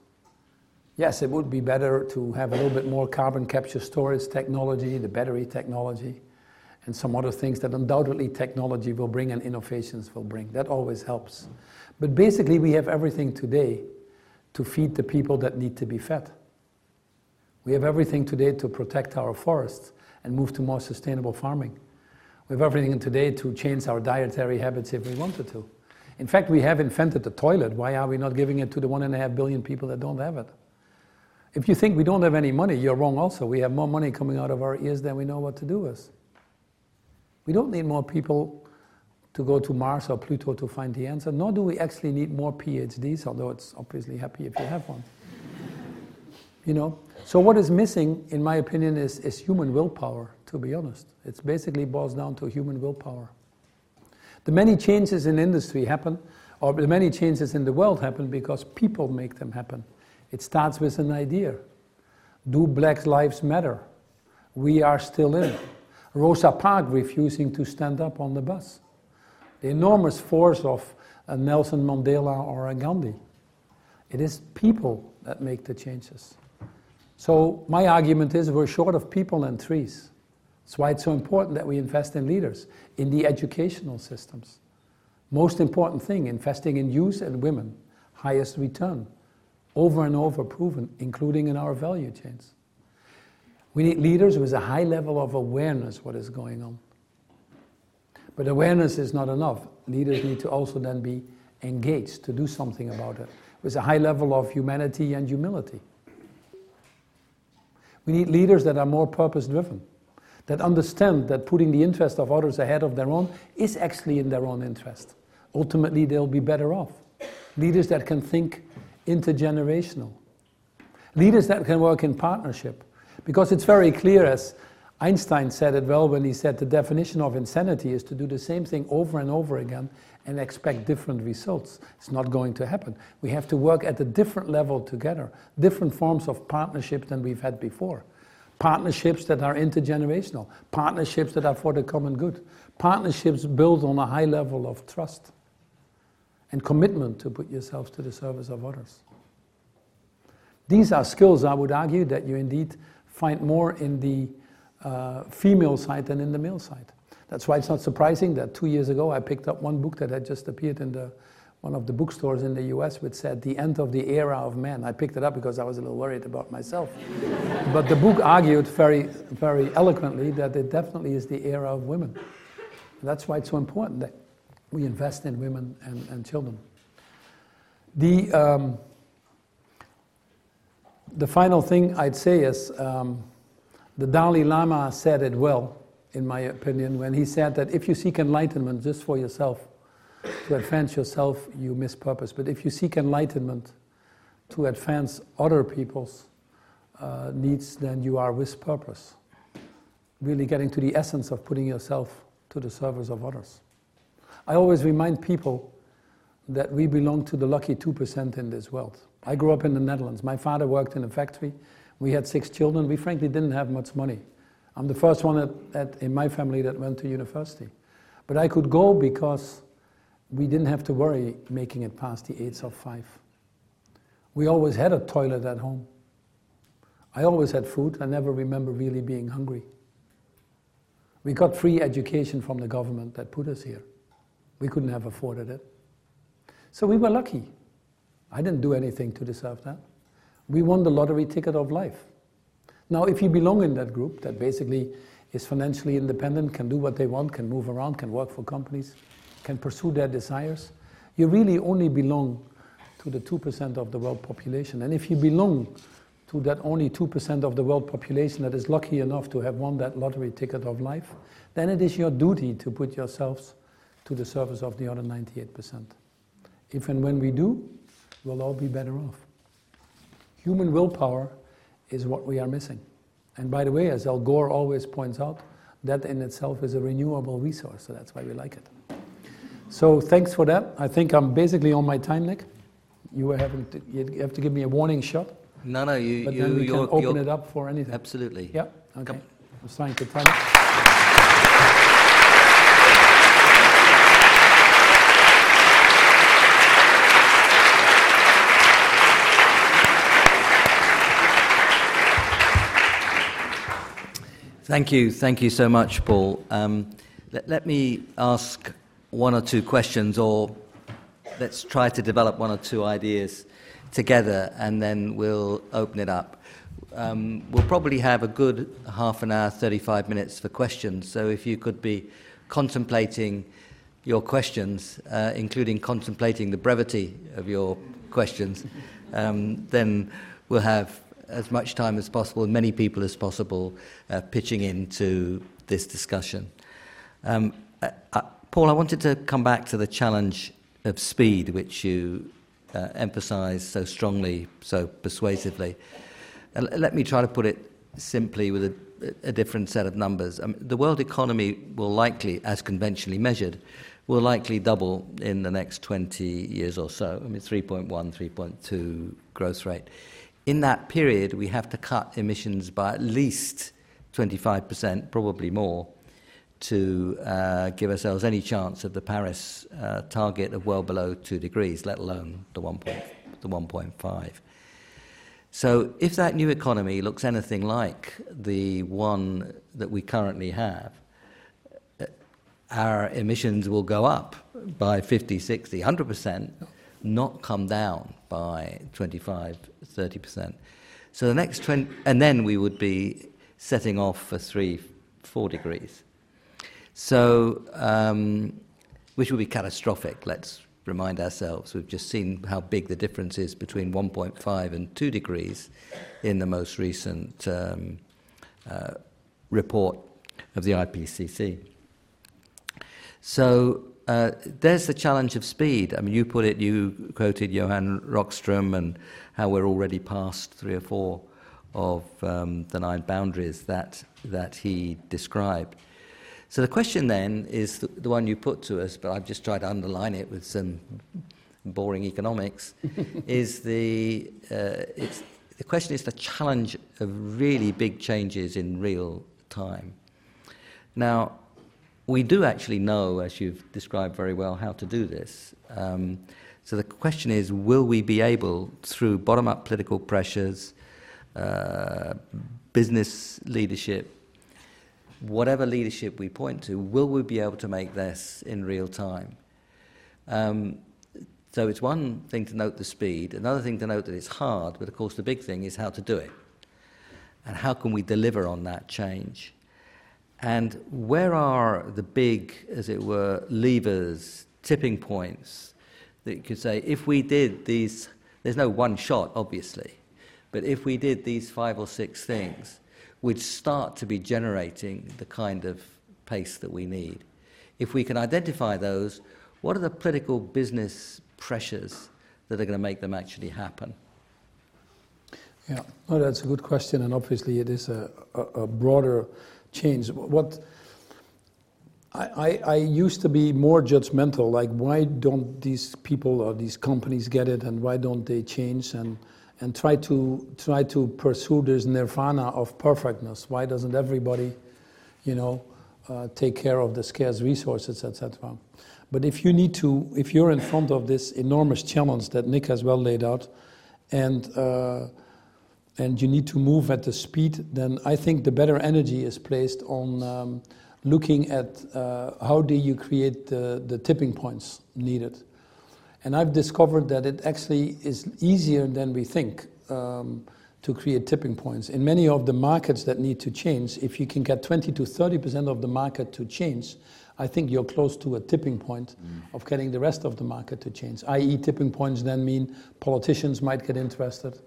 S4: Yes, it would be better to have a little bit more carbon capture storage technology, the battery technology, and some other things that undoubtedly technology will bring and innovations will bring. That always helps. But basically, we have everything today to feed the people that need to be fed. We have everything today to protect our forests and move to more sustainable farming. We have everything today to change our dietary habits if we wanted to. In fact, we have invented the toilet. Why are we not giving it to the one and a half billion people that don't have it? If you think we don't have any money, you're wrong also. We have more money coming out of our ears than we know what to do with. We don't need more people to go to Mars or Pluto to find the answer, nor do we actually need more PhDs, although it's obviously happy if you have one. You know? So what is missing, in my opinion, is, is human willpower to be honest. It basically boils down to human willpower. The many changes in industry happen, or the many changes in the world happen because people make them happen. It starts with an idea. Do Black Lives Matter? We are still in. Rosa Parks refusing to stand up on the bus. The enormous force of a Nelson Mandela or a Gandhi. It is people that make the changes. So, my argument is we're short of people and trees. That's why it's so important that we invest in leaders, in the educational systems. Most important thing, investing in youth and women, highest return, over and over proven, including in our value chains. We need leaders with a high level of awareness what is going on. But awareness is not enough. Leaders need to also then be engaged to do something about it with a high level of humanity and humility. We need leaders that are more purpose driven that understand that putting the interest of others ahead of their own is actually in their own interest. Ultimately, they'll be better off. Leaders that can think intergenerational. Leaders that can work in partnership. Because it's very clear, as Einstein said it well when he said the definition of insanity is to do the same thing over and over again and expect different results. It's not going to happen. We have to work at a different level together, different forms of partnership than we've had before partnerships that are intergenerational, partnerships that are for the common good, partnerships built on a high level of trust and commitment to put yourself to the service of others. These are skills, I would argue, that you indeed find more in the uh, female side than in the male side. That's why it's not surprising that two years ago I picked up one book that had just appeared in the one of the bookstores in the US which said the end of the era of men. I picked it up because I was a little worried about myself. but the book argued very, very eloquently that it definitely is the era of women. And that's why it's so important that we invest in women and, and children. The, um, the final thing I'd say is um, the Dalai Lama said it well, in my opinion, when he said that if you seek enlightenment just for yourself, to advance yourself, you miss purpose. But if you seek enlightenment to advance other people's uh, needs, then you are with purpose. Really getting to the essence of putting yourself to the service of others. I always remind people that we belong to the lucky 2% in this world. I grew up in the Netherlands. My father worked in a factory. We had six children. We frankly didn't have much money. I'm the first one in my family that went to university. But I could go because we didn't have to worry making it past the age of five. We always had a toilet at home. I always had food. I never remember really being hungry. We got free education from the government that put us here. We couldn't have afforded it. So we were lucky. I didn't do anything to deserve that. We won the lottery ticket of life. Now, if you belong in that group that basically is financially independent, can do what they want, can move around, can work for companies, can pursue their desires, you really only belong to the 2% of the world population. And if you belong to that only 2% of the world population that is lucky enough to have won that lottery ticket of life, then it is your duty to put yourselves to the service of the other 98%. If and when we do, we'll all be better off. Human willpower is what we are missing. And by the way, as Al Gore always points out, that in itself is a renewable resource, so that's why we like it. So thanks for that. I think I'm basically on my time, Nick. You were having to, you have to give me a warning shot.
S2: No, no, you,
S4: But
S2: you,
S4: then we can open it up for anything.
S2: Absolutely.
S4: Yeah, okay.
S2: Come.
S4: I was trying to time
S2: Thank you, thank you so much, Paul. Um, let, let me ask one or two questions, or let's try to develop one or two ideas together, and then we'll open it up. Um, we'll probably have a good half an hour, 35 minutes for questions, so if you could be contemplating your questions, uh, including contemplating the brevity of your questions, um, then we'll have as much time as possible, and many people as possible, uh, pitching into this discussion. Um, uh, uh, Paul, I wanted to come back to the challenge of speed, which you uh, emphasised so strongly, so persuasively. Uh, let me try to put it simply with a, a different set of numbers. Um, the world economy will likely, as conventionally measured, will likely double in the next 20 years or so. I mean, 3.1, 3.2 growth rate. In that period, we have to cut emissions by at least 25%, probably more, to uh, give ourselves any chance of the Paris uh, target of well below 2 degrees, let alone the 1. Point, the 1.5. So, if that new economy looks anything like the one that we currently have, uh, our emissions will go up by 50, 60, 100%, not come down by 25, 30%. So, the next 20, and then we would be setting off for 3, 4 degrees. So, um, which would be catastrophic, let's remind ourselves. We've just seen how big the difference is between 1.5 and 2 degrees in the most recent um, uh, report of the IPCC. So uh, there's the challenge of speed. I mean, you put it, you quoted Johan Rockström and how we're already past three or four of um, the nine boundaries that, that he described. So the question then is the, the one you put to us, but I've just tried to underline it with some boring economics, is the, uh, it's, the question is the challenge of really big changes in real time. Now, we do actually know, as you've described very well, how to do this. Um, so the question is will we be able, through bottom up political pressures, uh, business leadership, whatever leadership we point to, will we be able to make this in real time? Um, so it's one thing to note the speed, another thing to note that it's hard, but of course the big thing is how to do it. And how can we deliver on that change? And where are the big, as it were, levers, tipping points that you could say, if we did these, there's no one shot, obviously, but if we did these five or six things, we'd start to be generating the kind of pace that we need. If we can identify those, what are the political business pressures that are going to make them actually happen?
S4: Yeah, no, that's a good question, and obviously it is a, a, a broader change. What I, I, used to be more judgmental, like why don't these people or these companies get it, and why don't they change, and and try to try to pursue this nirvana of perfectness. Why doesn't everybody, you know, uh, take care of the scarce resources, etc. But if you need to, if you're in front of this enormous challenge that Nick has well laid out, and uh, and you need to move at the speed, then I think the better energy is placed on um, looking at uh, how do you create the, the tipping points needed. And I've discovered that it actually is easier than we think um, to create tipping points. In many of the markets that need to change, if you can get 20 to 30% of the market to change, I think you're close to a tipping point mm. of getting the rest of the market to change. I.e., tipping points then mean politicians might get interested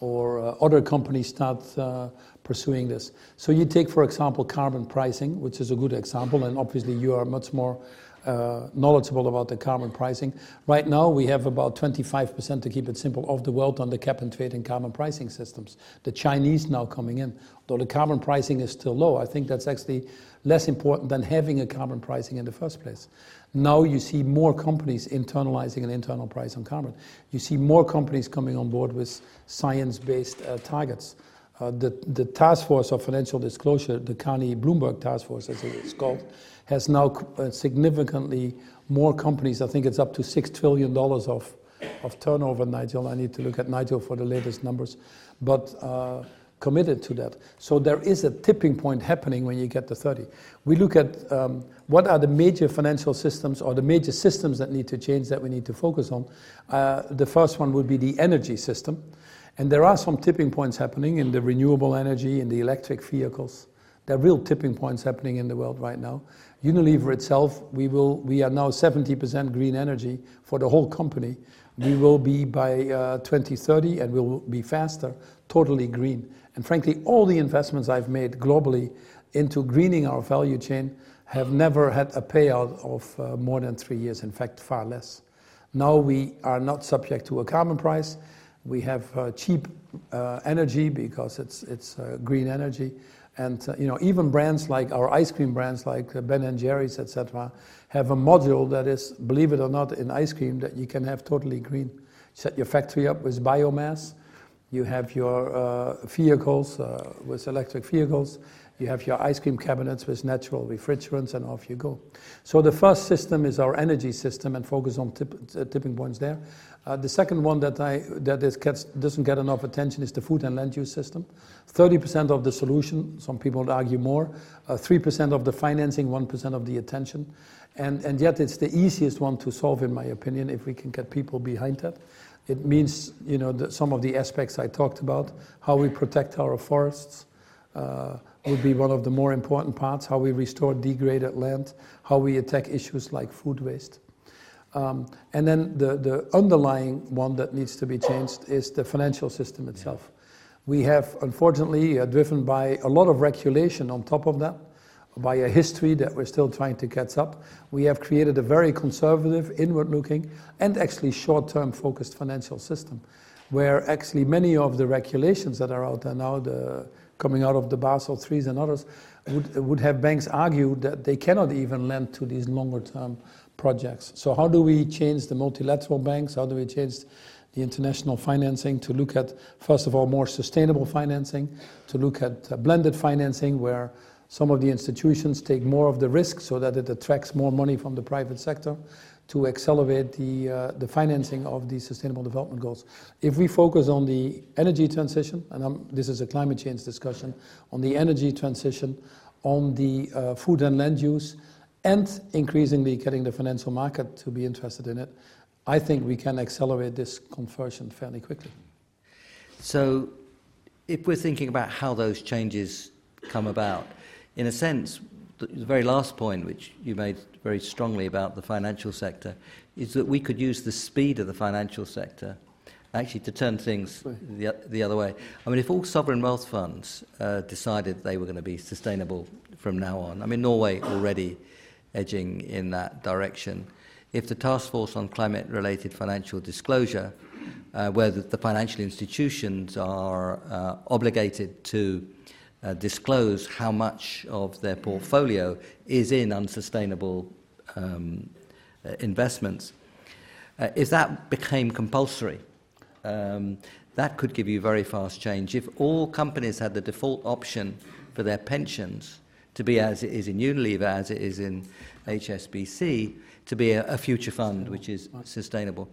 S4: or uh, other companies start uh, pursuing this. So you take, for example, carbon pricing, which is a good example, and obviously you are much more uh, knowledgeable about the carbon pricing. Right now, we have about 25%, to keep it simple, of the world on the cap and trade and carbon pricing systems. The Chinese now coming in. Though the carbon pricing is still low, I think that's actually less important than having a carbon pricing in the first place. Now you see more companies internalizing an internal price on carbon. You see more companies coming on board with science-based uh, targets. Uh, the, the task force of financial disclosure, the Carney Bloomberg task force, as it's called, has now uh, significantly more companies. I think it's up to $6 trillion of, of turnover, Nigel. I need to look at Nigel for the latest numbers. But uh, committed to that. So there is a tipping point happening when you get to 30. We look at um, what are the major financial systems or the major systems that need to change that we need to focus on. Uh, the first one would be the energy system. And there are some tipping points happening in the renewable energy, in the electric vehicles. There are real tipping points happening in the world right now. Unilever itself, we, will, we are now 70% green energy for the whole company. We will be by uh, 2030, and we'll be faster, totally green. And frankly, all the investments I've made globally into greening our value chain have never had a payout of uh, more than three years, in fact, far less. Now we are not subject to a carbon price. We have uh, cheap uh, energy because it's, it's uh, green energy. And uh, you know, even brands like our ice cream brands like uh, Ben and Jerry's, etc., have a module that is, believe it or not, in ice cream that you can have totally green. Set your factory up with biomass you have your uh, vehicles uh, with electric vehicles. You have your ice cream cabinets with natural refrigerants, and off you go. So the first system is our energy system, and focus on tip, uh, tipping points there. Uh, the second one that I that is gets, doesn't get enough attention is the food and land use system. 30% of the solution, some people would argue more. 3% uh, of the financing, 1% of the attention, and and yet it's the easiest one to solve, in my opinion, if we can get people behind that. It means, you know, that some of the aspects I talked about, how we protect our forests uh, would be one of the more important parts, how we restore degraded land, how we attack issues like food waste. Um, and then the, the underlying one that needs to be changed is the financial system itself. We have, unfortunately, uh, driven by a lot of regulation on top of that, by a history that we're still trying to catch up. We have created a very conservative, inward looking, and actually short term focused financial system where actually many of the regulations that are out there now, the, coming out of the Basel IIIs and others, would, would have banks argue that they cannot even lend to these longer term projects. So, how do we change the multilateral banks? How do we change the international financing to look at, first of all, more sustainable financing, to look at uh, blended financing where some of the institutions take more of the risk so that it attracts more money from the private sector to accelerate the, uh, the financing of the sustainable development goals. If we focus on the energy transition, and I'm, this is a climate change discussion, on the energy transition, on the uh, food and land use, and increasingly getting the financial market to be interested in it, I think we can accelerate this conversion fairly quickly.
S2: So, if we're thinking about how those changes come about, in a sense, the very last point, which you made very strongly about the financial sector, is that we could use the speed of the financial sector actually to turn things the, the other way. I mean, if all sovereign wealth funds uh, decided they were going to be sustainable from now on, I mean, Norway already edging in that direction. If the task force on climate related financial disclosure, uh, where the, the, financial institutions are uh, obligated to uh, disclose how much of their portfolio is in unsustainable um, uh, investments. Uh, if that became compulsory, um, that could give you very fast change. If all companies had the default option for their pensions to be as it is in Unilever, as it is in HSBC, to be a, a future fund which is sustainable.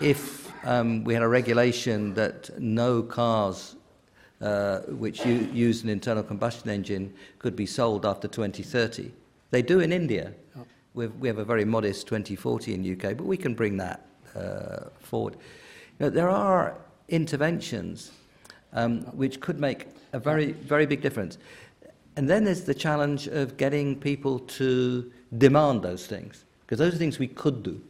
S2: If um, we had a regulation that no cars uh, which u- use an internal combustion engine could be sold after 2030. They do in India. Oh. we have a very modest 2040 in UK, but we can bring that uh, forward. You know, there are interventions um, which could make a very, very big difference. And then there's the challenge of getting people to demand those things, because those are things we could do.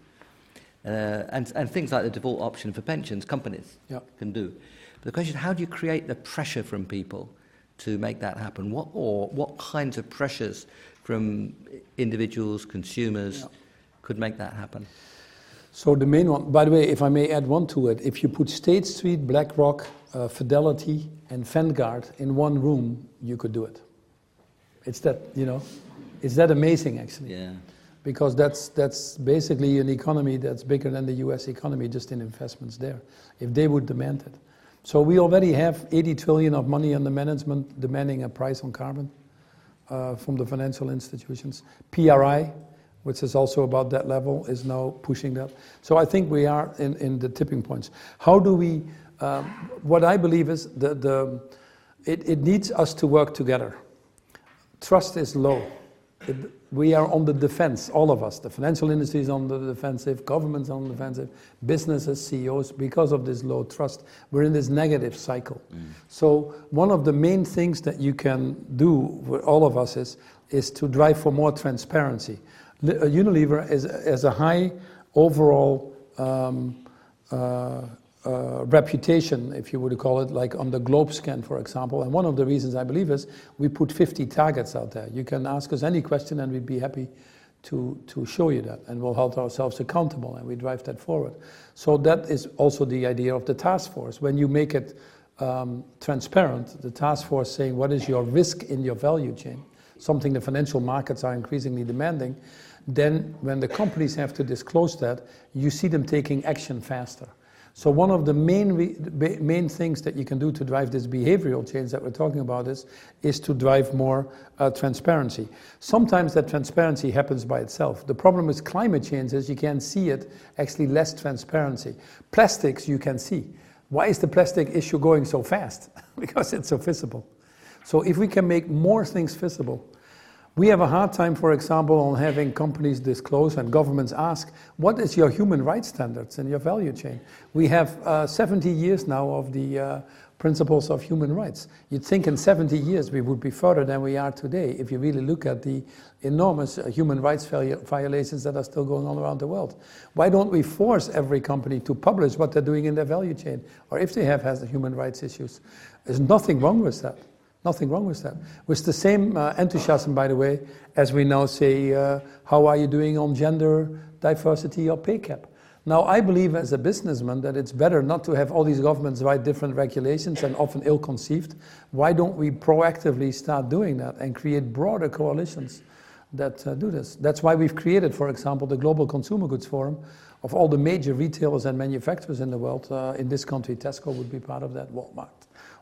S2: Uh, and, and things like the default option for pensions, companies yep. can do. But the question is, how do you create the pressure from people to make that happen? What, or what kinds of pressures from individuals, consumers, yep. could make that happen?
S4: So the main one, by the way, if I may add one to it, if you put State Street, BlackRock, uh, Fidelity, and Vanguard in one room, you could do it. It's that, you know, it's that amazing actually.
S2: Yeah.
S4: Because that's, that's basically an economy that's bigger than the US economy just in investments there, if they would demand it. So we already have 80 trillion of money under management demanding a price on carbon uh, from the financial institutions. PRI, which is also about that level, is now pushing that. So I think we are in, in the tipping points. How do we, um, what I believe is the, the, it, it needs us to work together. Trust is low. It, we are on the defense, all of us. The financial industry is on the defensive, governments on the defensive, businesses, CEOs, because of this low trust. We're in this negative cycle. Mm. So, one of the main things that you can do for all of us is, is to drive for more transparency. Uh, Unilever is, has a high overall um, uh, uh, reputation, if you would call it, like on the GlobeScan, for example. And one of the reasons I believe is we put 50 targets out there. You can ask us any question and we'd be happy to, to show you that. And we'll hold ourselves accountable and we drive that forward. So that is also the idea of the task force. When you make it um, transparent, the task force saying what is your risk in your value chain, something the financial markets are increasingly demanding, then when the companies have to disclose that, you see them taking action faster. So one of the main, main things that you can do to drive this behavioral change that we're talking about is, is to drive more uh, transparency. Sometimes that transparency happens by itself. The problem with climate change is you can't see it, actually less transparency. Plastics you can see. Why is the plastic issue going so fast? because it's so visible. So if we can make more things visible, we have a hard time, for example, on having companies disclose and governments ask, what is your human rights standards in your value chain? We have uh, 70 years now of the uh, principles of human rights. You'd think in 70 years we would be further than we are today if you really look at the enormous uh, human rights violations that are still going on around the world. Why don't we force every company to publish what they're doing in their value chain, or if they have has human rights issues? There's nothing wrong with that. Nothing wrong with that. With the same uh, enthusiasm, by the way, as we now say, uh, how are you doing on gender diversity or pay cap? Now, I believe as a businessman that it's better not to have all these governments write different regulations and often ill conceived. Why don't we proactively start doing that and create broader coalitions that uh, do this? That's why we've created, for example, the Global Consumer Goods Forum of all the major retailers and manufacturers in the world. Uh, in this country, Tesco would be part of that, Walmart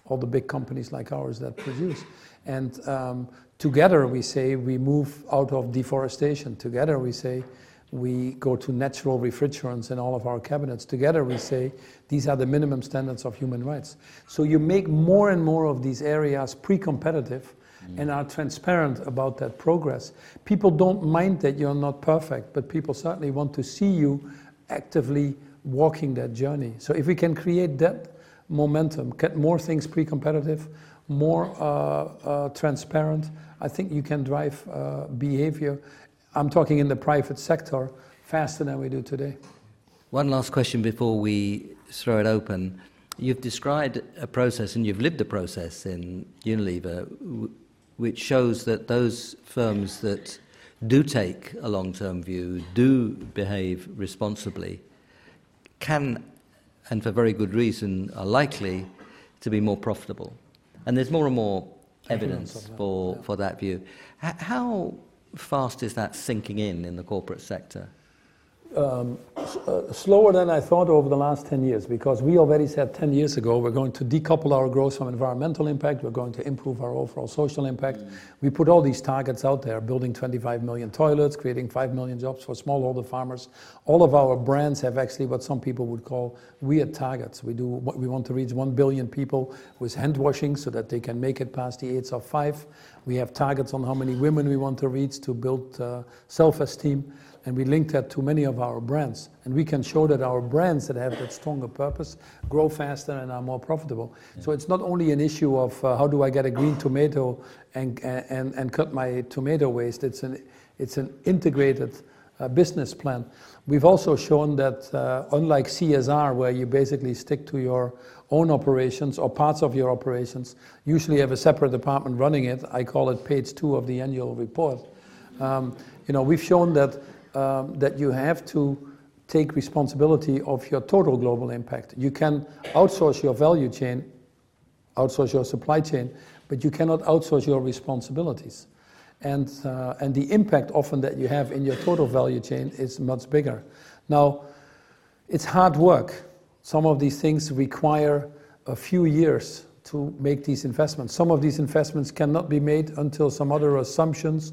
S4: all the big companies like ours that produce. And um, together we say we move out of deforestation. Together we say we go to natural refrigerants in all of our cabinets. Together we say these are the minimum standards of human rights. So you make more and more of these areas pre-competitive mm. and are transparent about that progress. People don't mind that you're not perfect, but people certainly want to see you actively walking that journey. So if we can create that momentum, get more things pre-competitive, more uh, uh, transparent. I think you can drive uh, behavior. I'm talking in the private sector faster than we do today.
S2: One last question before we throw it open. You've described a process and you've lived a process in Unilever which shows that those firms that do take a long term view, do behave responsibly, can and for very good reason, are likely to be more profitable. And there's more and more evidence for, yeah. for that view. H- how fast is that sinking in in the corporate sector?
S4: Um, uh, slower than I thought over the last 10 years because we already said 10 years ago we're going to decouple our growth from environmental impact, we're going to improve our overall social impact. Mm. We put all these targets out there building 25 million toilets, creating 5 million jobs for smallholder farmers. All of our brands have actually what some people would call weird targets. We, do, we want to reach 1 billion people with hand washing so that they can make it past the age of 5. We have targets on how many women we want to reach to build uh, self esteem and we link that to many of our brands. And we can show that our brands that have that stronger purpose grow faster and are more profitable. Yeah. So it's not only an issue of uh, how do I get a green tomato and, and, and cut my tomato waste, it's an, it's an integrated uh, business plan. We've also shown that uh, unlike CSR, where you basically stick to your own operations or parts of your operations, usually have a separate department running it. I call it page two of the annual report. Um, you know, we've shown that um, that you have to take responsibility of your total global impact. You can outsource your value chain, outsource your supply chain, but you cannot outsource your responsibilities. And, uh, and the impact often that you have in your total value chain is much bigger. Now, it's hard work. Some of these things require a few years to make these investments. Some of these investments cannot be made until some other assumptions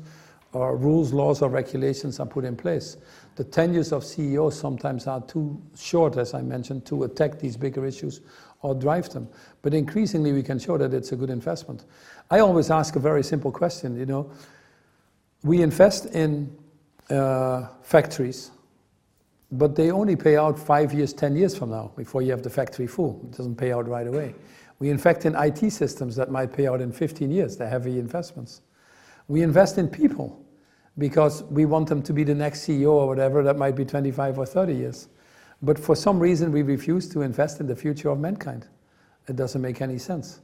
S4: or rules, laws, or regulations are put in place. The tenures of CEOs sometimes are too short, as I mentioned, to attack these bigger issues or drive them. But increasingly, we can show that it's a good investment. I always ask a very simple question. You know, we invest in uh, factories, but they only pay out five years, ten years from now before you have the factory full. It doesn't pay out right away. We invest in IT systems that might pay out in 15 years. They're heavy investments. We invest in people because we want them to be the next CEO or whatever, that might be 25 or 30 years. But for some reason, we refuse to invest in the future of mankind. It doesn't make any sense.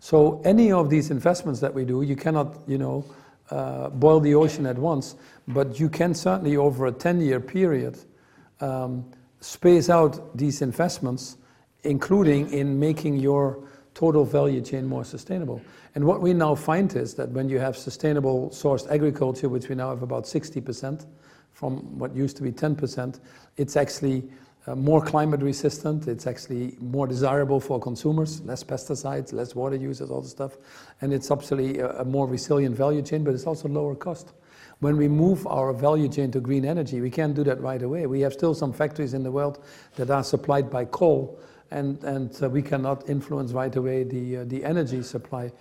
S4: So any of these investments that we do, you cannot, you know, uh, boil the ocean at once, but you can certainly, over a 10-year period, um, space out these investments, including in making your total value chain more sustainable. And what we now find is that when you have sustainable sourced agriculture, which we now have about 60% from what used to be 10%, it's actually uh, more climate resistant, it's actually more desirable for consumers, less pesticides, less water users, all the stuff. And it's absolutely a, a more resilient value chain, but it's also lower cost. When we move our value chain to green energy, we can't do that right away. We have still some factories in the world that are supplied by coal, and, and uh, we cannot influence right away the, uh, the energy supply.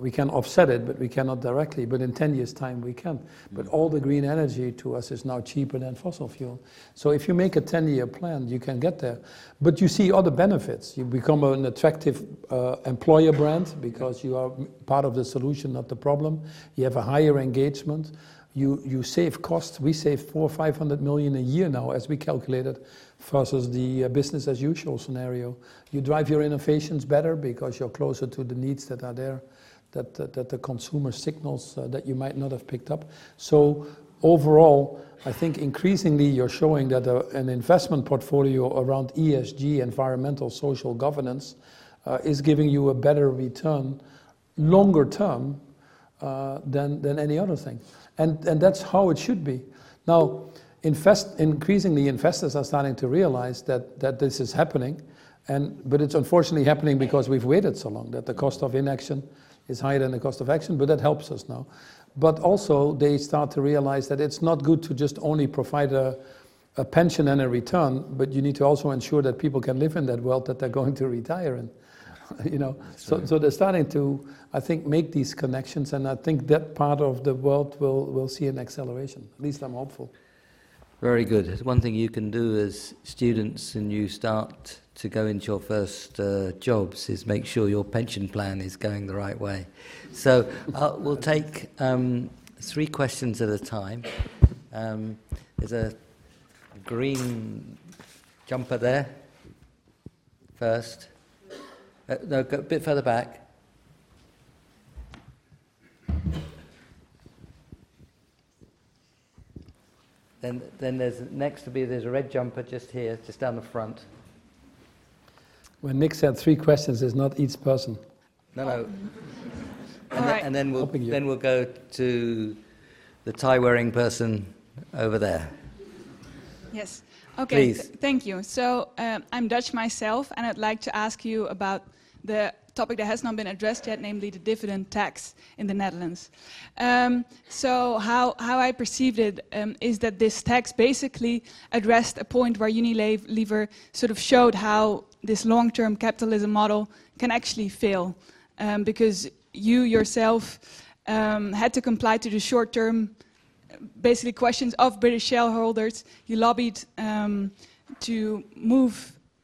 S4: We can offset it, but we cannot directly. But in 10 years' time, we can. But all the green energy to us is now cheaper than fossil fuel. So if you make a 10 year plan, you can get there. But you see other benefits. You become an attractive uh, employer brand because you are part of the solution, not the problem. You have a higher engagement. You, you save costs. We save four or 500 million a year now, as we calculated, versus the uh, business as usual scenario. You drive your innovations better because you're closer to the needs that are there that, that, that the consumer signals uh, that you might not have picked up. So overall, I think increasingly you're showing that a, an investment portfolio around ESG, environmental, social governance, uh, is giving you a better return longer term uh, than, than any other thing. And, and that's how it should be. Now, invest, increasingly investors are starting to realize that, that this is happening, and, but it's unfortunately happening because we've waited so long, that the cost of inaction is higher than the cost of action, but that helps us now. But also, they start to realize that it's not good to just only provide a, a pension and a return, but you need to also ensure that people can live in that wealth that they're going to retire in. you know, so, so they're starting to, I think, make these connections, and I think that part of the world will, will see an acceleration. At least I'm hopeful.
S2: Very good. One thing you can do as students and you start to go into your first uh, jobs is make sure your pension plan is going the right way. So uh, we'll take um, three questions at a time. Um, there's a green jumper there first. Uh, no, go a bit further back. Then, then there's next to be there's a red jumper just here, just down the front.
S4: When Nick said three questions, it's not each person.
S2: No, no. And, then, and then, we'll, then we'll go to the tie wearing person over there.
S5: Yes. Okay.
S2: Please.
S5: th- thank you. So um, I'm Dutch myself, and I'd like to ask you about the topic that has not been addressed yet, namely the dividend tax in the Netherlands. Um, so how how I perceived it um, is that this tax basically addressed a point where Unilever sort of showed how this long-term capitalism model can actually fail, um, because you yourself um, had to comply to the short-term basically questions of British shareholders. You lobbied um, to move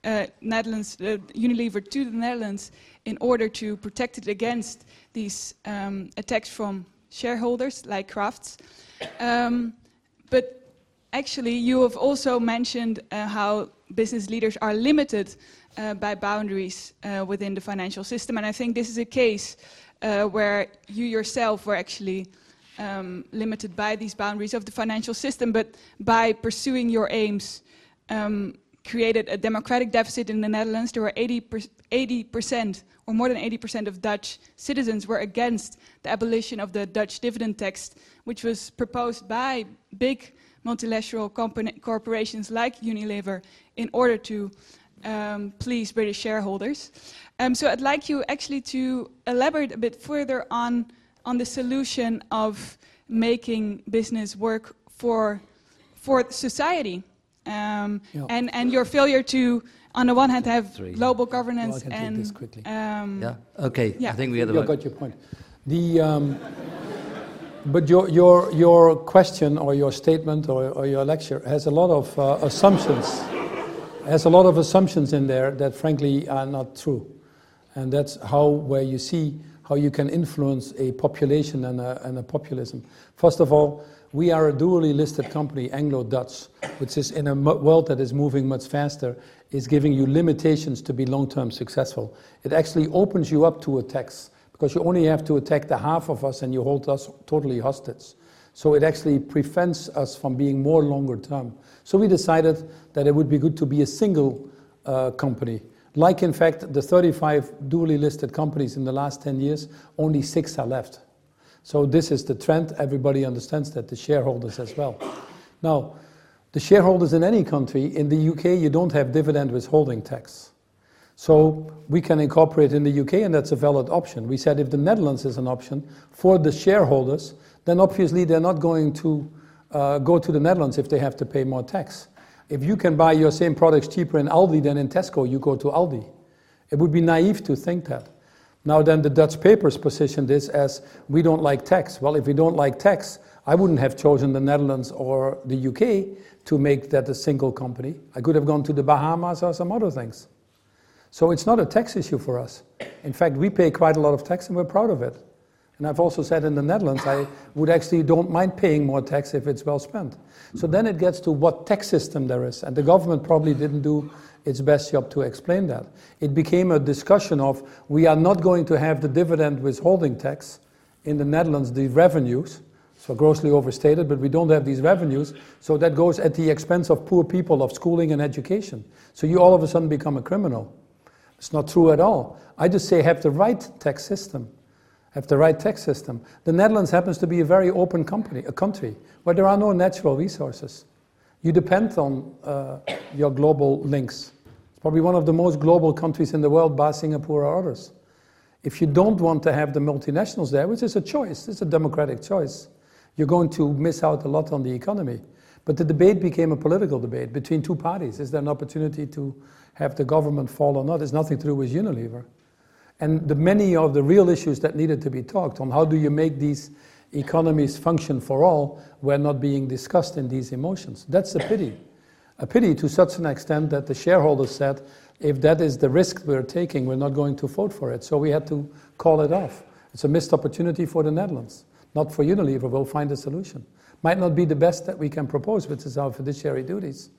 S5: uh, Netherlands, uh, Unilever to the Netherlands in order to protect it against these um, attacks from shareholders like Kraft's. Um, but actually, you have also mentioned uh, how business leaders are limited uh, by boundaries uh, within the financial system, and I think this is a case uh, where you yourself were actually um, limited by these boundaries of the financial system, but by pursuing your aims, um, created a democratic deficit in the Netherlands. There were 80 percent, or more than 80% of Dutch citizens were against the abolition of the Dutch dividend tax, which was proposed by big multilateral corporations like Unilever in order to um, please British shareholders. Um, so I'd like you actually to elaborate a bit further on on the solution of making business work for for society um,
S4: Yeah.
S5: and and your failure to on the one hand have
S2: Three.
S5: global
S4: Well, I
S5: governance
S4: can take
S5: and
S4: this quickly.
S5: um,
S2: Yeah. Okay.
S5: Yeah.
S2: I think we had the
S4: You got your point. The, um, but your, your, your question or your statement or, or your lecture has a lot of uh, assumptions. has a lot of assumptions in there that frankly are not true. And that's how, where you see how you can influence a population and a, and a populism. First of all, we are a dually listed company, Anglo-Dutch, which is in a world that is moving much faster, is giving you limitations to be long-term successful. It actually opens you up to attacks because you only have to attack the half of us and you hold us totally hostage. So it actually prevents us from being more longer term. So we decided that it would be good to be a single uh, company. Like, in fact, the 35 dually listed companies in the last 10 years, only six are left. So this is the trend. Everybody understands that, the shareholders as well. Now, the shareholders in any country, in the UK, you don't have dividend withholding tax. So we can incorporate in the UK, and that's a valid option. We said if the Netherlands is an option for the shareholders, then obviously they're not going to uh, go to the Netherlands if they have to pay more tax. If you can buy your same products cheaper in Aldi than in Tesco, you go to Aldi. It would be naive to think that. Now, then, the Dutch papers position this as we don't like tax. Well, if we don't like tax, I wouldn't have chosen the Netherlands or the UK to make that a single company. I could have gone to the Bahamas or some other things. So it's not a tax issue for us. In fact, we pay quite a lot of tax and we're proud of it. And I've also said in the Netherlands, I would actually don't mind paying more tax if it's well spent. So then it gets to what tax system there is. And the government probably didn't do its best job to explain that. It became a discussion of we are not going to have the dividend withholding tax in the Netherlands, the revenues. So grossly overstated, but we don't have these revenues. So that goes at the expense of poor people, of schooling and education. So you all of a sudden become a criminal. It's not true at all. I just say have the right tax system. Have the right tax system. The Netherlands happens to be a very open company, a country where there are no natural resources. You depend on uh, your global links. It's probably one of the most global countries in the world, bar Singapore or others. If you don't want to have the multinationals there, which is a choice, it's a democratic choice, you're going to miss out a lot on the economy. But the debate became a political debate between two parties. Is there an opportunity to have the government fall or not? It's nothing to do with Unilever. And the many of the real issues that needed to be talked on, how do you make these economies function for all, were not being discussed in these emotions. That's a pity. A pity to such an extent that the shareholders said, if that is the risk we're taking, we're not going to vote for it. So we had to call it off. It's a missed opportunity for the Netherlands, not for Unilever. We'll find a solution. Might not be the best that we can propose, which is our fiduciary duties,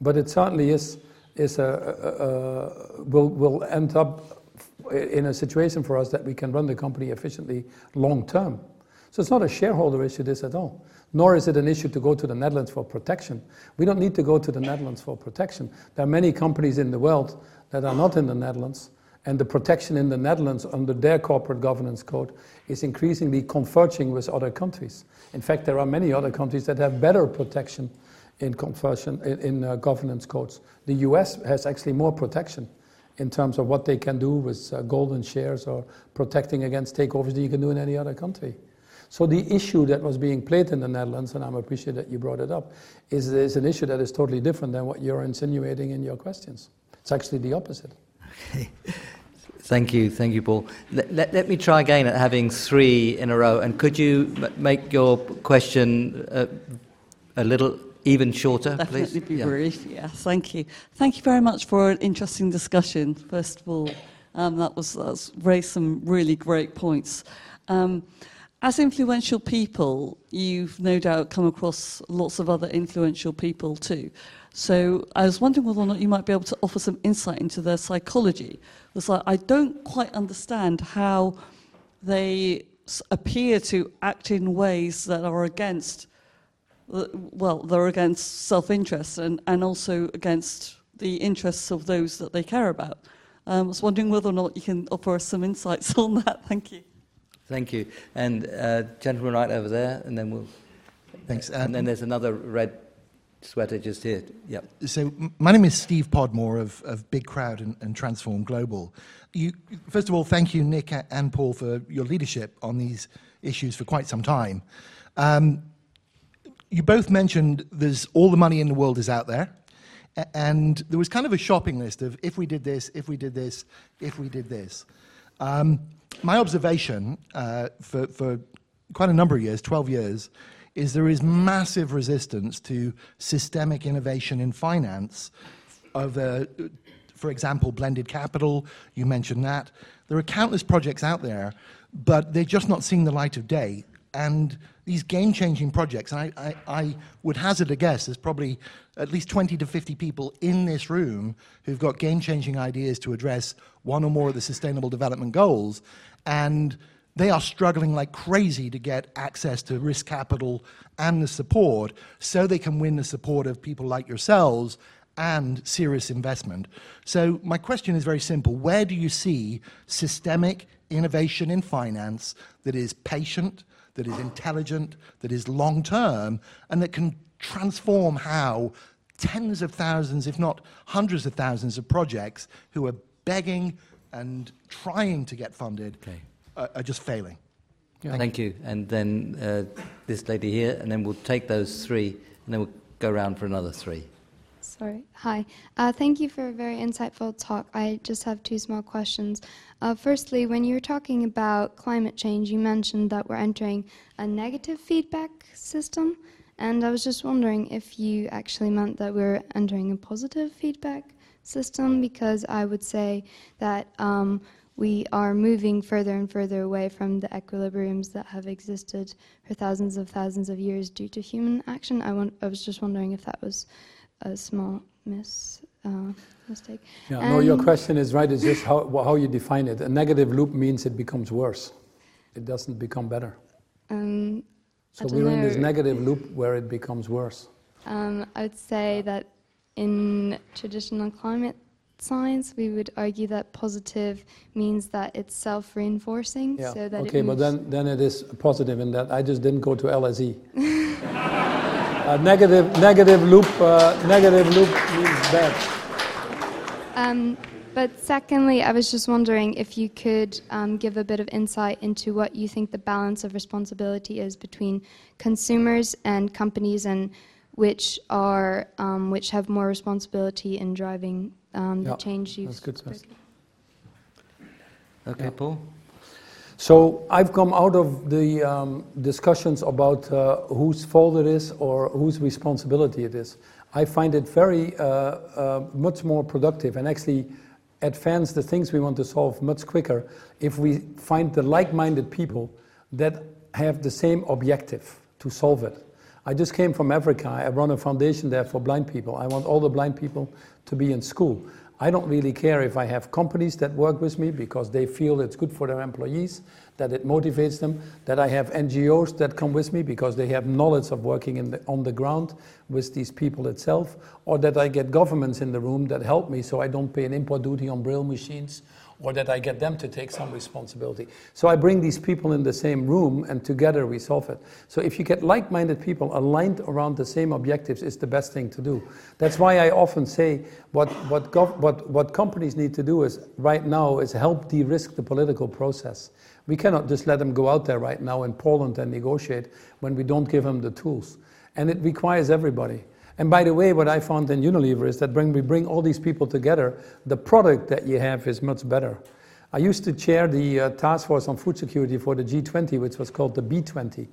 S4: but it certainly is, is a, a, a, will, will end up in a situation for us that we can run the company efficiently long term. So it's not a shareholder issue, this at all. Nor is it an issue to go to the Netherlands for protection. We don't need to go to the Netherlands for protection. There are many companies in the world that are not in the Netherlands, and the protection in the Netherlands under their corporate governance code is increasingly converging with other countries. In fact, there are many other countries that have better protection in, confession, in, in uh, governance codes. The US has actually more protection in terms of what they can do with uh, golden shares or protecting against takeovers than you can do in any other country. So the issue that was being played in the Netherlands, and I'm appreciative that you brought it up, is, is an issue that is totally different than what you're insinuating in your questions. It's actually the opposite.
S2: Okay. Thank you, thank you, Paul. Let, let, let, me try again at having three in a row. And could you m- make your question uh, a little even shorter,
S6: Definitely
S2: please?
S6: be yeah. brief. Yes, thank you. Thank you very much for an interesting discussion. First of all, um, that was that's raised some really great points. Um, as influential people, you've no doubt come across lots of other influential people too. So I was wondering whether or not you might be able to offer some insight into their psychology. Because I, I don't quite understand how they appear to act in ways that are against, well, they're against self-interest and, and also against the interests of those that they care about. Um, I was wondering whether or not you can offer us some insights on that. Thank you.
S2: Thank you. And uh, gentleman right over there, and then we'll.
S7: Thanks.
S2: and then there's another red sweater just here. Yep.
S7: So my name is Steve Podmore of, of Big Crowd and, and Transform Global. You, first of all, thank you, Nick and Paul, for your leadership on these issues for quite some time. Um, you both mentioned there's all the money in the world is out there. And there was kind of a shopping list of if we did this, if we did this, if we did this. Um, my observation uh, for, for quite a number of years, 12 years, is there is massive resistance to systemic innovation in finance of, uh, for example, blended capital, you mentioned that. There are countless projects out there, but they're just not seeing the light of day. And these game-changing projects, and I, I, I, would hazard a guess, there's probably at least 20 to 50 people in this room who've got game-changing ideas to address one or more of the Sustainable Development Goals, and they are struggling like crazy to get access to risk capital and the support so they can win the support of people like yourselves and serious investment. So my question is very simple. Where do you see systemic innovation in finance that is patient, that is intelligent, that is long-term, and that can transform how tens of thousands, if not hundreds of thousands of projects who are begging and trying to get funded okay are, are just failing.
S2: Yeah. Thank you. And then uh, this lady here, and then we'll take those three, and then we'll go around for another three.
S8: Sorry. Hi. Uh, thank you for a very insightful talk. I just have two small questions. Uh, firstly, when you were talking about climate change, you mentioned that we're entering a negative feedback system. And I was just wondering if you actually meant that we're entering a positive feedback system, because I would say that um, we are moving further and further away from the equilibriums that have existed for thousands of thousands of years due to human action. I, want, I was just wondering if that was a small miss, uh, mistake.
S4: Yeah, no, your question is right. It's just how, how you define it. A negative loop means it becomes worse. It doesn't become better. Um, so we're know. in this negative loop where it becomes worse.
S8: Um, I would say that in traditional climate science, we would argue that positive means that it's self-reinforcing.
S4: Yeah.
S8: So that it
S4: okay, but then, then it is positive in that I just didn't go to LSE. uh, negative, negative loop, uh, negative loop means bad.
S8: Um, but secondly, I was just wondering if you could um, give a bit of insight into what you think the balance of responsibility is between consumers and companies, and which are um, which have more responsibility in driving um, the change you've
S4: That's good question.
S2: Okay, Paul?
S4: So I've come out of the um, discussions about uh, whose fault it is or whose responsibility it is. I find it very uh, uh, much more productive and actually advance the things we want to solve much quicker if we find the like-minded people that have the same objective to solve it. I just came from Africa. I run a foundation there for blind people. I want all the blind people to be in school. I don't really care if I have companies that work with me because they feel it's good for their employees, that it motivates them, that I have NGOs that come with me because they have knowledge of working the, on the ground with these people itself, or that I get governments in the room that help me so I don't pay an import duty on braille machines or that I get them to take some responsibility. So I bring these people in the same room and together we solve it. So if you get like minded people aligned around the same objectives, is the best thing to do. That's why I often say what, what, what, what companies need to do is right now is help de risk the political process. We cannot just let them go out there right now in Poland and negotiate when we don't give them the tools. And it requires everybody. And by the way, what I found in Unilever is that when we bring all these people together, the product that you have is much better. I used to chair the uh, task force on food security for the G20, which was called the B20.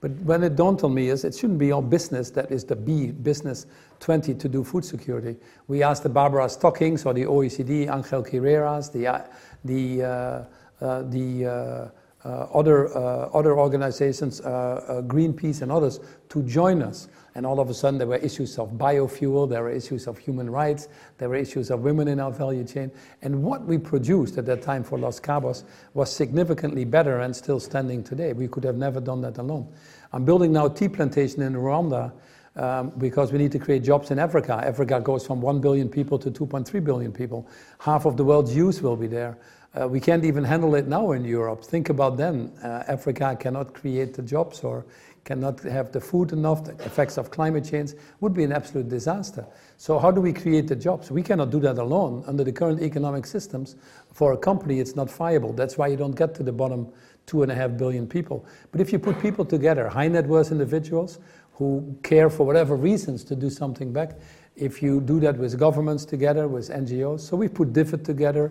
S4: But when it dawned on me is it shouldn't be all business that is the B, business 20 to do food security. We asked the Barbara Stockings or the OECD, Angel Carreras, the, uh, the, uh, the uh, uh, other, uh, other organizations, Greenpeace and others, to join us. And all of a sudden, there were issues of biofuel, there were issues of human rights, there were issues of women in our value chain. And what we produced at that time for Los Cabos was significantly better and still standing today. We could have never done that alone. I'm building now a tea plantation in Rwanda um, because we need to create jobs in Africa. Africa goes from 1 billion people to 2.3 billion people. Half of the world's youth will be there. Uh, we can't even handle it now in Europe. Think about then. Uh, Africa cannot create the jobs or cannot have the food enough, the effects of climate change would be an absolute disaster. So how do we create the jobs? We cannot do that alone. Under the current economic systems, for a company, it's not viable. That's why you don't get to the bottom two and a half billion people. But if you put people together, high net worth individuals who care for whatever reasons to do something back, if you do that with governments together, with NGOs, so we put DFID together,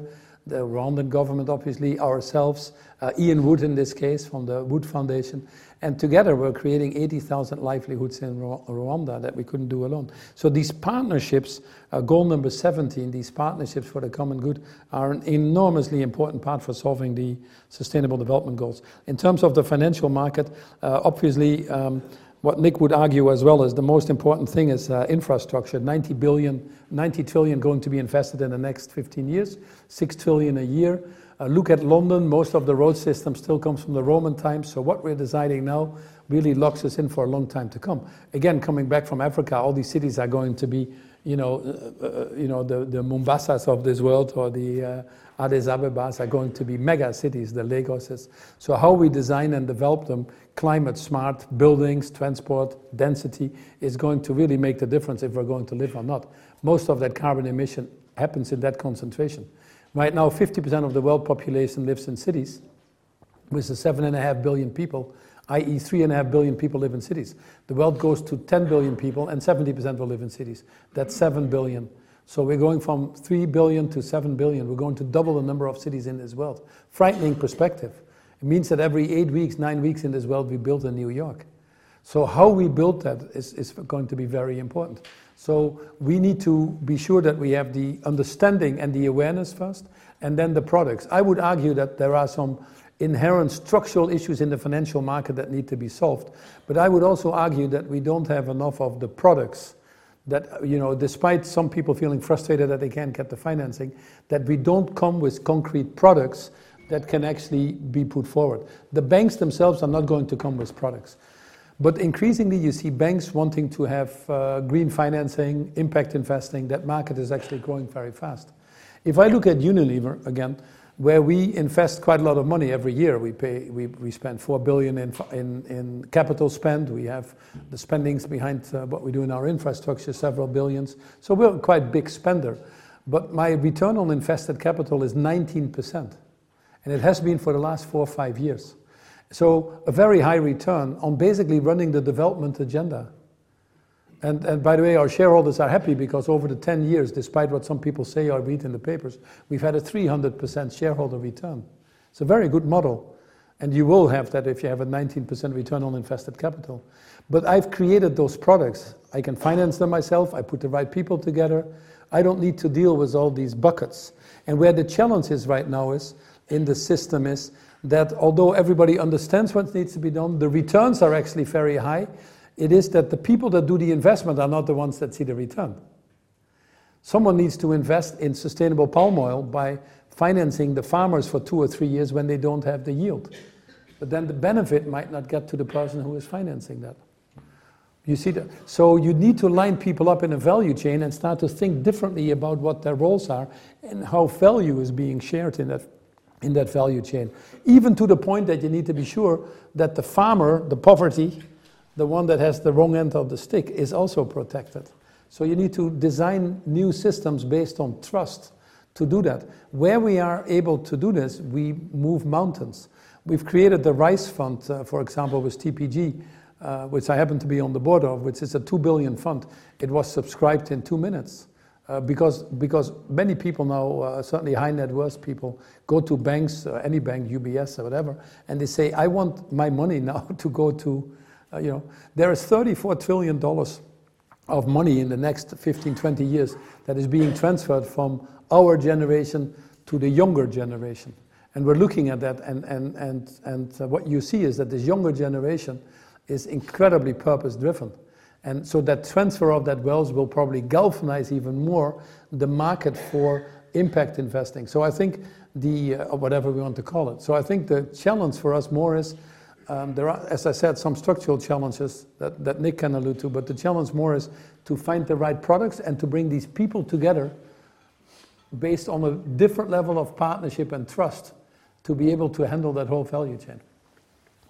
S4: the Rwandan government, obviously, ourselves, uh, Ian Wood in this case from the Wood Foundation, and together we're creating 80,000 livelihoods in Rwanda that we couldn't do alone. So these partnerships, uh, goal number 17, these partnerships for the common good, are an enormously important part for solving the sustainable development goals. In terms of the financial market, uh, obviously, um, what Nick would argue as well is the most important thing is uh, infrastructure. 90 billion, 90 trillion going to be invested in the next 15 years, 6 trillion a year. Uh, look at London, most of the road system still comes from the Roman times, so what we're deciding now really locks us in for a long time to come. Again, coming back from Africa, all these cities are going to be, you know, uh, uh, you know the, the Mombasas of this world or the uh, Addis Ababas are going to be mega cities, the Lagoses. So how we design and develop them, climate smart buildings, transport, density, is going to really make the difference if we're going to live or not. Most of that carbon emission happens in that concentration. Right now, 50% of the world population lives in cities, with the 7.5 billion people, i.e., 3.5 billion people live in cities. The world goes to 10 billion people, and 70% will live in cities. That's 7 billion. So we're going from 3 billion to 7 billion. We're going to double the number of cities in this world. Frightening perspective. It means that every eight weeks, nine weeks in this world, we build a New York. So how we build that is, is going to be very important. So we need to be sure that we have the understanding and the awareness first, and then the products. I would argue that there are some inherent structural issues in the financial market that need to be solved. But I would also argue that we don't have enough of the products that, you know, despite some people feeling frustrated that they can't get the financing, that we don't come with concrete products that can actually be put forward. The banks themselves are not going to come with products. But increasingly, you see banks wanting to have uh, green financing, impact investing. That market is actually growing very fast. If I look at Unilever again, where we invest quite a lot of money every year, we pay, we, we spend four billion in, in, in capital spend. We have the spendings behind uh, what we do in our infrastructure, several billions. So we're quite big spender. But my return on invested capital is 19%. And it has been for the last four or five years. So a very high return on basically running the development agenda. And, by the way, our shareholders are happy because over the 10 years, despite what some people say or read in the papers, we've had a 300% shareholder return. It's a very good model. And you will have that if you have a 19% return on invested capital. But I've created those products. I can finance them myself. I put the right people together. I don't need to deal with all these buckets. And where the challenge is right now is in the system is that although everybody understands what needs to be done, the returns are actually very high. It is that the people that do the investment are not the ones that see the return. Someone needs to invest in sustainable palm oil by financing the farmers for two or three years when they don't have the yield. But then the benefit might not get to the person who is financing that. You see that? So you need to line people up in a value chain and start to think differently about what their roles are and how value is being shared in that, in that value chain. Even to the point that you need to be sure that the farmer, the poverty, the one that has the wrong end of the stick, is also protected. So you need to design new systems based on trust to do that. Where we are able to do this, we move mountains. We've created the Rise Fund, uh, for example, with TPG, uh, which I happen to be on the board of, which is a two billion fund. It was subscribed in two minutes. Uh, because, because many people now, uh, certainly high net worth people, go to banks, uh, any bank, UBS or whatever, and they say, I want my money now to go to, uh, you know, there is $34 trillion of money in the next 15, 20 years that is being transferred from our generation to the younger generation. And we're looking at that, and, and, and, and uh, what you see is that this younger generation is incredibly purpose driven. And so that transfer of that wealth will probably galvanize even more the market for impact investing. So I think the, uh, whatever we want to call it. So I think the challenge for us more is um, there are, as I said, some structural challenges that, that Nick can allude to, but the challenge more is to find the right products and to bring these people together based on a different level of partnership and trust to be able to handle that whole value chain.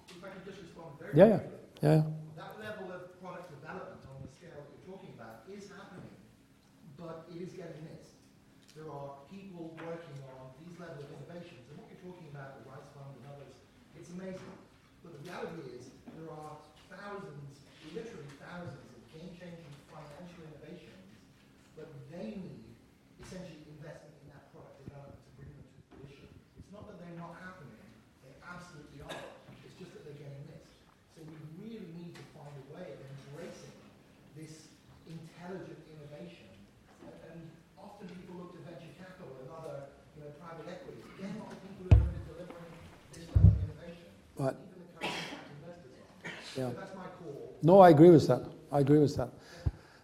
S7: If I can just respond very
S4: Yeah, yeah, yeah.
S7: That level of product development on the scale that you're talking about is happening, but it is getting missed. There are people working on these level of innovations, and what you're talking about, the Rise Fund and others, it's amazing. But the reality is, there are thousands, literally thousands of game-changing financial innovations, but they need essentially investment in that product development to bring them to fruition. It's not that they're not happening, they absolutely are. It's just that they're getting missed. So we really need to find a way of embracing this intelligent innovation. And, and often people look to venture capital and other, you know, private equity. They're not the people who are going to deliver this level of innovation.
S4: Right.
S7: Even the current impact investors are.
S4: Yeah.
S7: So that's my call.
S4: No, I agree with that. I agree with that.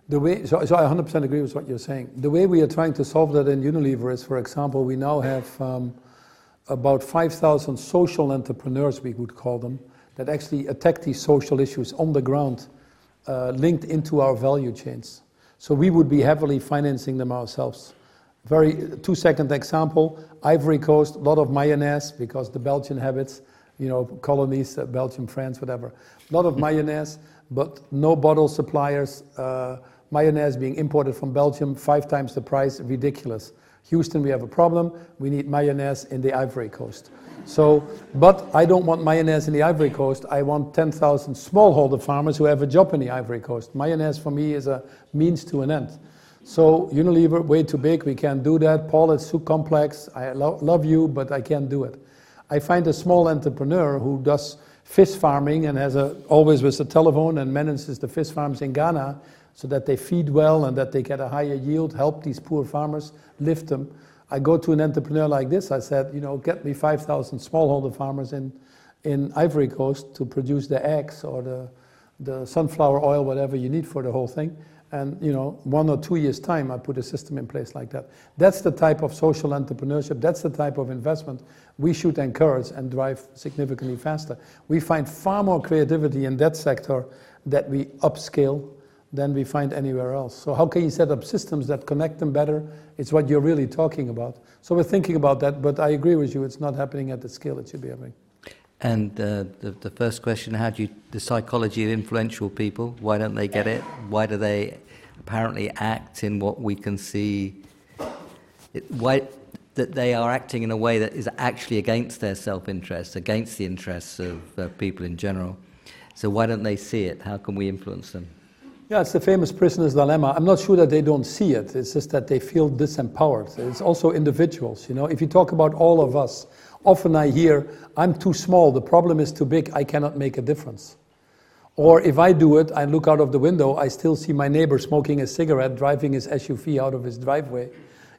S4: The way, so, so I 100% agree with what you're saying. The way we are trying to solve that in Unilever is, for example, we now have um, about 5,000 social entrepreneurs, we would call them, that actually attack these social issues on the ground, uh, linked into our value chains. So we would be heavily financing them ourselves. Very two second example Ivory Coast, a lot of mayonnaise because the Belgian habits, you know, colonies, uh, Belgium, France, whatever. A lot of mayonnaise, but no bottle suppliers. Uh, mayonnaise being imported from Belgium, five times the price, ridiculous. Houston, we have a problem. We need mayonnaise in the Ivory Coast. So, but I don't want mayonnaise in the Ivory Coast. I want 10,000 smallholder farmers who have a job in the Ivory Coast. Mayonnaise for me is a means to an end. So Unilever, way too big. We can't do that. Paul, it's too complex. I lo- love you, but I can't do it. I find a small entrepreneur who does fish farming and has a, always with a telephone and manages the fish farms in Ghana so that they feed well and that they get a higher yield, help these poor farmers, lift them. I go to an entrepreneur like this, I said, you know, get me 5,000 smallholder farmers in, in Ivory Coast to produce the eggs or the, the sunflower oil, whatever you need for the whole thing. And, you know, one or two years' time, I put a system in place like that. That's the type of social entrepreneurship, that's the type of investment we should encourage and drive significantly faster. We find far more creativity in that sector that we upscale than we find anywhere else. So how can you set up systems that connect them better? It's what you're really talking about. So we're thinking about that, but I agree with you, it's not happening at the scale it should be happening.
S2: And uh, the, the first question, how do you, the psychology of influential people, why don't they get it? Why do they apparently act in what we can see? It, why, that they are acting in a way that is actually against their self-interest, against the interests of uh, people in general. So why don't they see it? How can we influence them?
S4: Yeah, it's the famous prisoner's dilemma. I'm not sure that they don't see it. It's just that they feel disempowered. It's also individuals. You know, if you talk about all of us, often I hear, "I'm too small. The problem is too big. I cannot make a difference." Or if I do it, I look out of the window, I still see my neighbor smoking a cigarette, driving his SUV out of his driveway,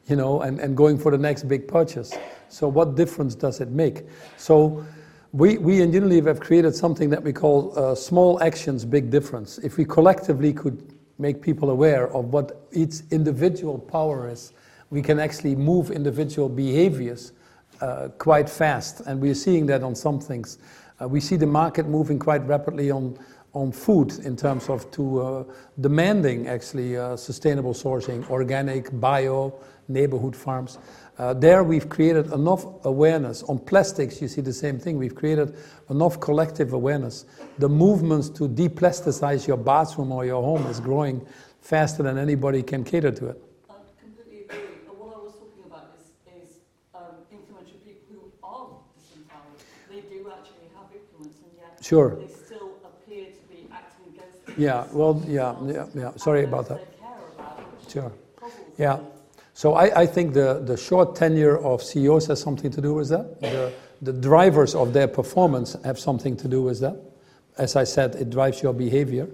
S4: you know, and, and going for the next big purchase. So what difference does it make? So we, we in Unilever have created something that we call uh, small actions, big difference. If we collectively could make people aware of what each individual power is, we can actually move individual behaviors quite fast. And we're seeing that on some things. Uh, we see the market moving quite rapidly on, on food in terms of to uh, demanding actually uh, sustainable sourcing, organic, bio, neighborhood farms. Uh, there we've created enough awareness. On plastics, you see the same thing. We've created enough collective awareness. The movements to deplasticize your bathroom or your home is growing faster than anybody can cater to it.
S6: I completely agree. But what I was talking about is, is um, influential people who are disempowered. They do actually have influence, and yet
S4: Sure.
S6: they still appear to be acting against.
S4: Yeah, well, yeah, yeah, yeah. Sorry about that.
S6: About,
S4: Sure. Yeah. So I, I think the, the short tenure of CEOs has something to do with that. The, the drivers of their performance have something to do with that. As I said, it drives your behavior.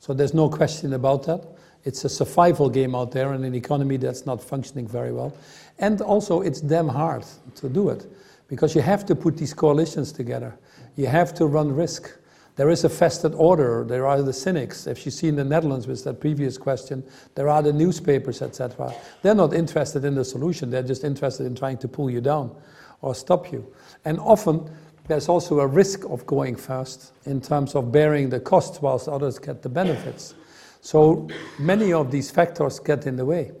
S4: So there's no question about that. It's a survival game out there in an economy that's not functioning very well. And also, it's damn hard to do it because you have to put these coalitions together. You have to run risk. There is a vested order. There are the cynics. If you see in the Netherlands with that previous question, there are the newspapers, etc. They're not interested in the solution. They're just interested in trying to pull you down or stop you. And often there's also a risk of going fast in terms of bearing the cost whilst others get the benefits. So many of these factors get in the way.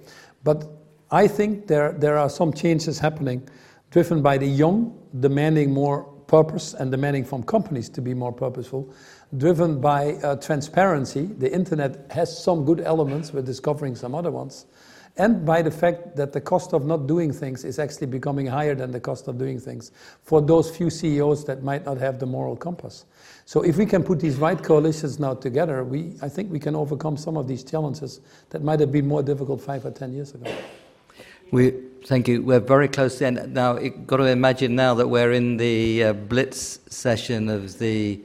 S4: But I think there, there are some changes happening driven by the young demanding more purpose and demanding from companies to be more purposeful, driven by uh, transparency. The internet has some good elements, we're discovering some other ones, and by the fact that the cost of not doing things is actually becoming higher than the cost of doing things for those few CEOs that might not have the moral compass. So if we can put these right coalitions now together, we, I think we can overcome some of these challenges that might have been more difficult five or ten years ago.
S2: We, thank you. We're very close to the end. Now, you've got to imagine now that we're in the uh, blitz session of the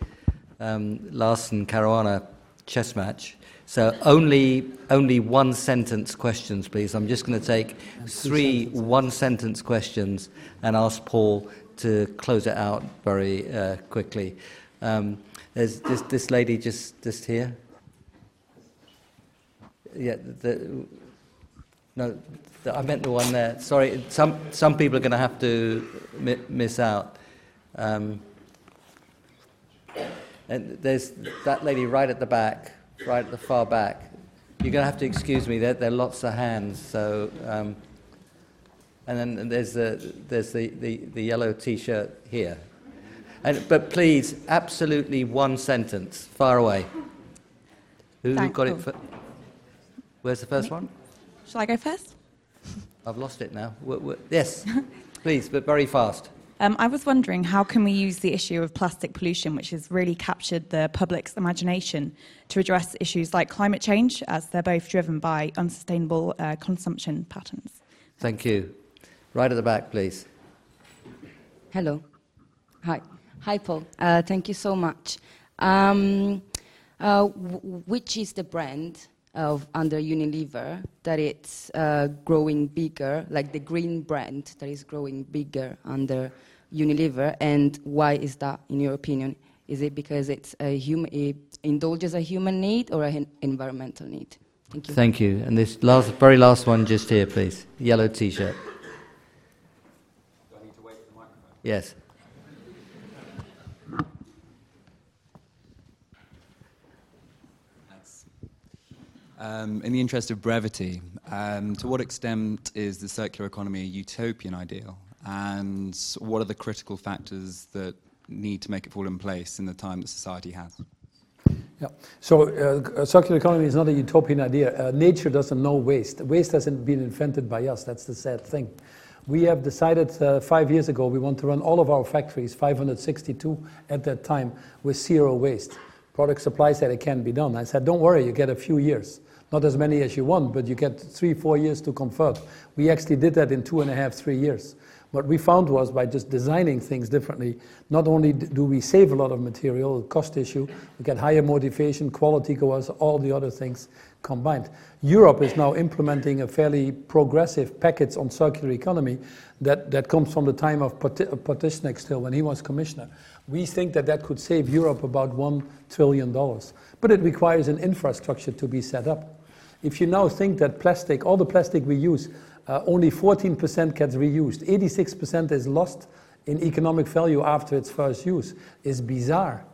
S2: um, Carlsen Caruana chess match. So only only one sentence questions, please. I'm just going to take three one sentence questions and ask Paul to close it out very uh, quickly. Um, there's this, this lady just just here. Yeah, the, no, I meant the one there. Sorry, some some people are going to have to mi- miss out. Um, and there's that lady right at the back, right at the far back. You're going to have to excuse me. There, there are lots of hands. So, um, and then there's the there's the, the, the yellow T-shirt here. And, but please, absolutely one sentence. Far away. Who,
S9: Thank
S2: got
S9: you.
S2: it? fir- Where's the first one?
S9: Shall I go first?
S2: I've lost it now. W- w- yes, please, but very fast.
S9: Um, I was wondering how can we use the issue of plastic pollution, which has really captured the public's imagination, to address issues like climate change, as they're both driven by unsustainable uh, consumption patterns.
S2: Thank you. Right at the back, please.
S10: Hello. Hi. Hi, Paul. Uh, thank you so much. Um, uh, w- which is the brand of under Unilever that it's uh, growing bigger, like the green brand that is growing bigger under Unilever, and why is that, in your opinion? Is it because it's a hum- it indulges a human need or an environmental need? Thank you.
S2: Thank you. And this last, very last one, just here, please. Yellow T-shirt. Yes.
S11: Um, in the interest of brevity, um, to what extent is the circular economy a utopian ideal? And what are the critical factors that need to make it fall in place in the time that society has?
S4: Yeah. So uh, a circular economy is not a utopian idea. Uh, nature doesn't know waste. Waste hasn't been invented by us. That's the sad thing. We have decided uh, five years ago we want to run all of our factories, 562 at that time, with zero waste. Product supply said it can be done. I said, don't worry, you get a few years. Not as many as you want, but you get three, four years to convert. We actually did that in two and a half, three years. What we found was by just designing things differently, not only do we save a lot of material, cost issue, we get higher motivation, quality goes, all the other things combined. Europe is now implementing a fairly progressive package on circular economy that, that comes from the time of Pot- Potočnik still, when he was commissioner. We think that that could save Europe about $1 trillion. But it requires an infrastructure to be set up. If you now think that plastic, all the plastic we use, uh, only 14% gets reused, 86% is lost in economic value after its first use, is bizarre.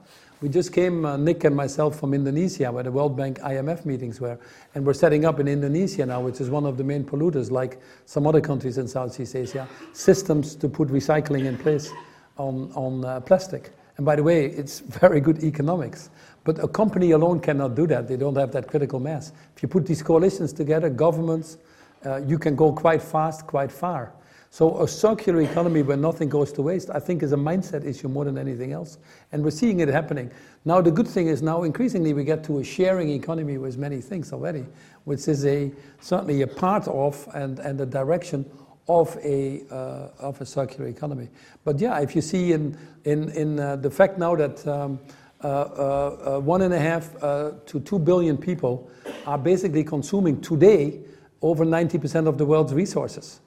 S4: We just came, uh, Nick and myself, from Indonesia, where the World Bank IMF meetings were. And we're setting up in Indonesia now, which is one of the main polluters, like some other countries in Southeast Asia, systems to put recycling in place on, on uh, plastic. And by the way, it's very good economics. But a company alone cannot do that. They don't have that critical mass. If you put these coalitions together, governments, uh, you can go quite fast, quite far. So a circular economy where nothing goes to waste, I think is a mindset issue more than anything else. And we're seeing it happening. Now the good thing is now increasingly we get to a sharing economy with many things already, which is a certainly a part of and, and a direction of a, uh, of a circular economy. But yeah, if you see in, in, in uh, the fact now that um, Uh, uh, uh, one and a half uh, to two billion people are basically consuming today over 90% of the world's resources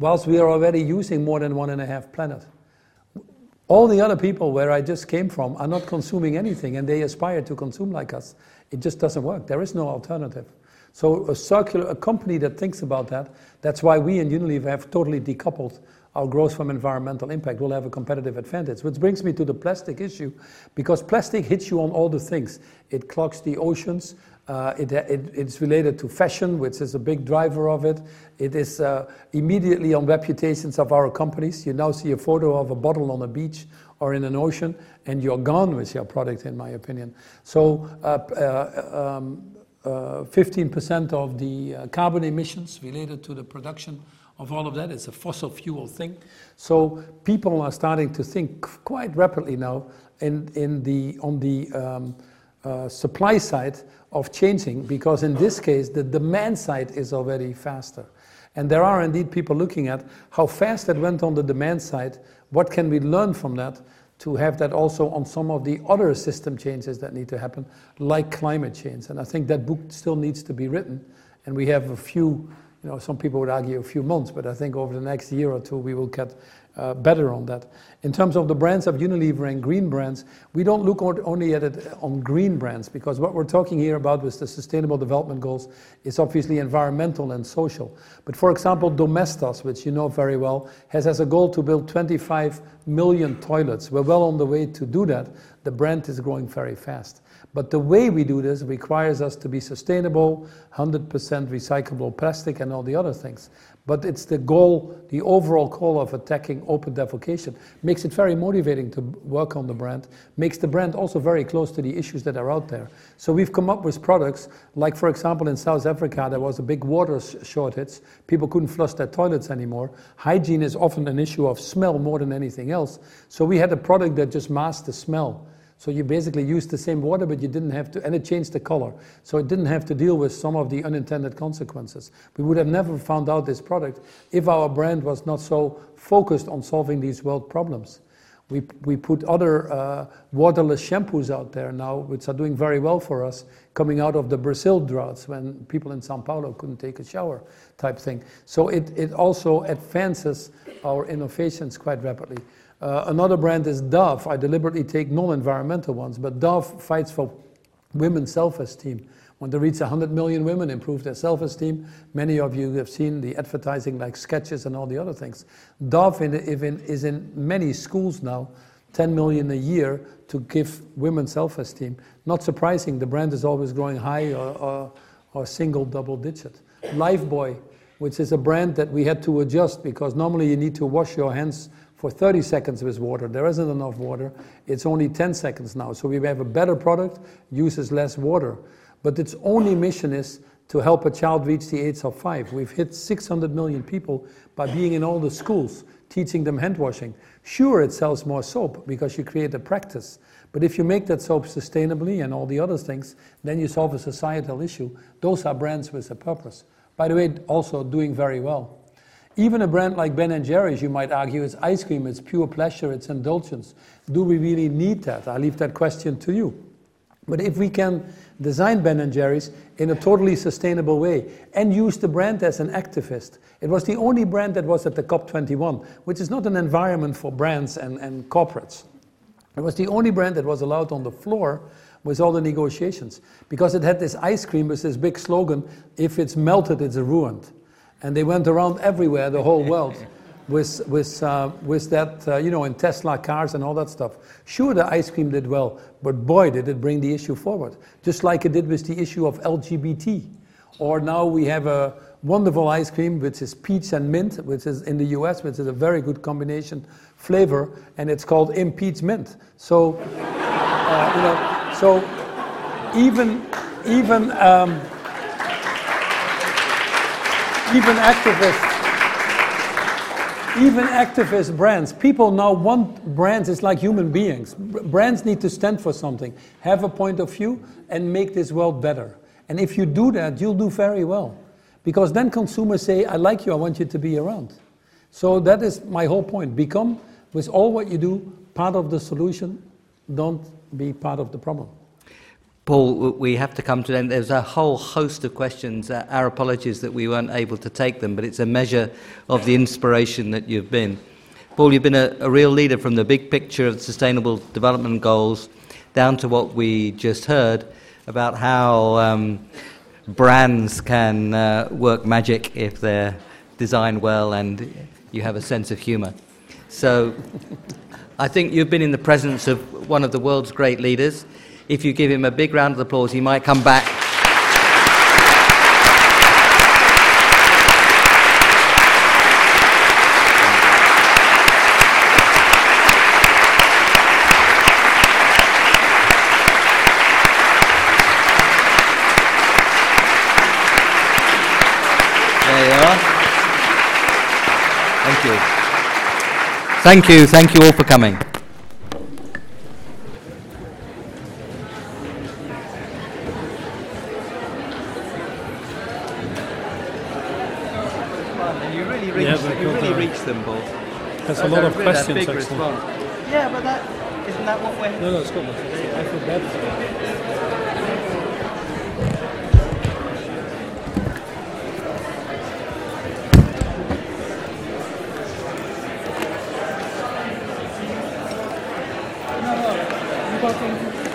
S4: whilst we are already using more than one and a half planet. All the other people where I just came from are not consuming anything and they aspire to consume like us. It just doesn't work. There is no alternative. So a circular, a company that thinks about that, that's why we in Unilever have totally decoupled our growth from environmental impact will have a competitive advantage. Which brings me to the plastic issue, because plastic hits you on all the things. It clogs the oceans, uh, it, it, it's related to fashion, which is a big driver of it. It is uh, immediately on reputations of our companies. You now see a photo of a bottle on a beach or in an ocean, and you're gone with your product, in my opinion. So, uh, uh um, 15% uh, of the uh, carbon emissions related to the production of all of that is a fossil fuel thing. So, people are starting to think quite rapidly now in, in the, on the um, uh, supply side of changing because in this case the demand side is already faster. And there are indeed people looking at how fast it went on the demand side, what can we learn from that to have that also on some of the other system changes that need to happen, like climate change. And I think that book still needs to be written. And we have a few, you know, some people would argue a few months, but I think over the next year or two we will get uh, better on that. In terms of the brands of Unilever and green brands, we don't look only at it on green brands because what we're talking here about with the Sustainable Development Goals is obviously environmental and social. But for example, Domestos, which you know very well, has as a goal to build 25 million toilets. We're well on the way to do that. The brand is growing very fast. But the way we do this requires us to be sustainable, 100% recyclable plastic, and all the other things. But it's the goal, the overall goal of attacking open defecation makes it very motivating to work on the brand, makes the brand also very close to the issues that are out there. So we've come up with products, like for example in South Africa, there was a big water shortage. People couldn't flush their toilets anymore. Hygiene is often an issue of smell more than anything else. So we had a product that just masked the smell. So you basically used the same water, but you didn't have to, and it changed the color. So it didn't have to deal with some of the unintended consequences. We would have never found out this product if our brand was not so focused on solving these world problems. We, we put other uh, waterless shampoos out there now, which are doing very well for us, coming out of the Brazil droughts when people in Sao Paulo couldn't take a shower type thing. So it, it also advances our innovations quite rapidly. Uh, another brand is Dove. I deliberately take non-environmental ones, but Dove fights for women's self-esteem. When they reach 100 million women, improve their self-esteem. Many of you have seen the advertising like sketches and all the other things. Dove in, is in many schools now, 10 million a year to give women self-esteem. Not surprising, the brand is always growing high or, or, or single double digit. Lifebuoy, which is a brand that we had to adjust because normally you need to wash your hands for 30 seconds with water. There isn't enough water. It's only 10 seconds now. So we have a better product, uses less water. But its only mission is to help a child reach the age of five. We've hit 600 million people by being in all the schools, teaching them hand washing. Sure, it sells more soap because you create a practice. But if you make that soap sustainably and all the other things, then you solve a societal issue. Those are brands with a purpose. By the way, also doing very well. Even a brand like Ben & Jerry's, you might argue, it's ice cream, it's pure pleasure, it's indulgence. Do we really need that? I leave that question to you. But if we can design Ben & Jerry's in a totally sustainable way and use the brand as an activist, it was the only brand that was at the COP21, which is not an environment for brands and, and corporates. It was the only brand that was allowed on the floor with all the negotiations because it had this ice cream with this big slogan if it's melted, it's ruined. And they went around everywhere, the whole world, with, with, uh, with that, uh, you know, in Tesla cars and all that stuff. Sure, the ice cream did well, but boy, did it bring the issue forward. Just like it did with the issue of LGBT. Or now we have a wonderful ice cream, which is peach and mint, which is in the US, which is a very good combination flavor, and it's called impeach mint. So, uh, you know, so even, even, um, even activists, even activist brands, people now want brands, it's like human beings. Brands need to stand for something, have a point of view, and make this world better. And if you do that, you'll do very well. Because then consumers say, I like you, I want you to be around. So that is my whole point. Become, with all what you do, part of the solution. Don't be part of the problem.
S2: Paul, we have to come to an end. There's a whole host of questions. Our apologies that we weren't able to take them, but it's a measure of the inspiration that you've been. Paul, you've been a, a real leader from the big picture of Sustainable Development Goals down to what we just heard about how um, brands can uh, work magic if they're designed well and you have a sense of humor. So I think you've been in the presence of one of the world's great leaders if you give him a big round of applause, he might come back. Thank you. Thank you. Thank you all for coming.
S1: There's a lot of questions,
S2: big
S1: actually.
S2: response. Yeah, but that isn't that what we're.
S1: No, no, it's good. I feel bad.
S3: Someone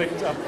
S3: clicked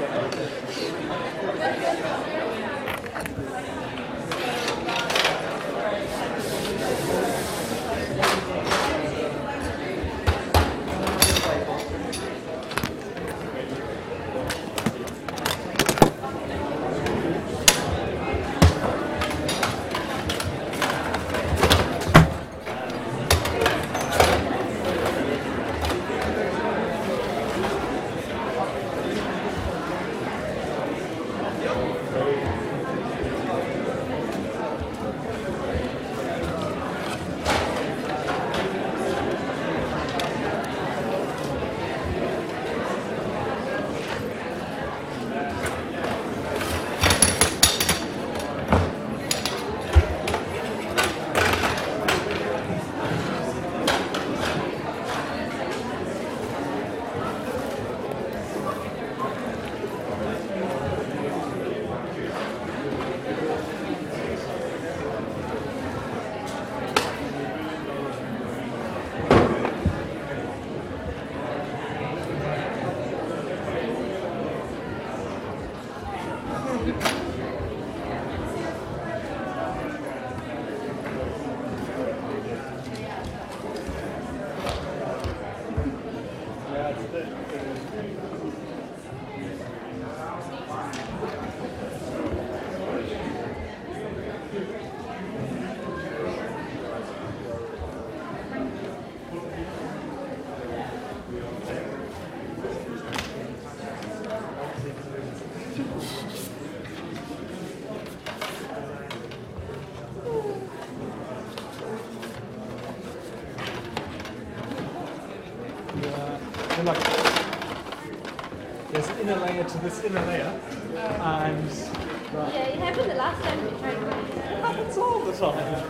S3: like, there's an inner layer to this inner layer, and right.
S12: Yeah, it happened the last time we tried to
S3: it happens all the time.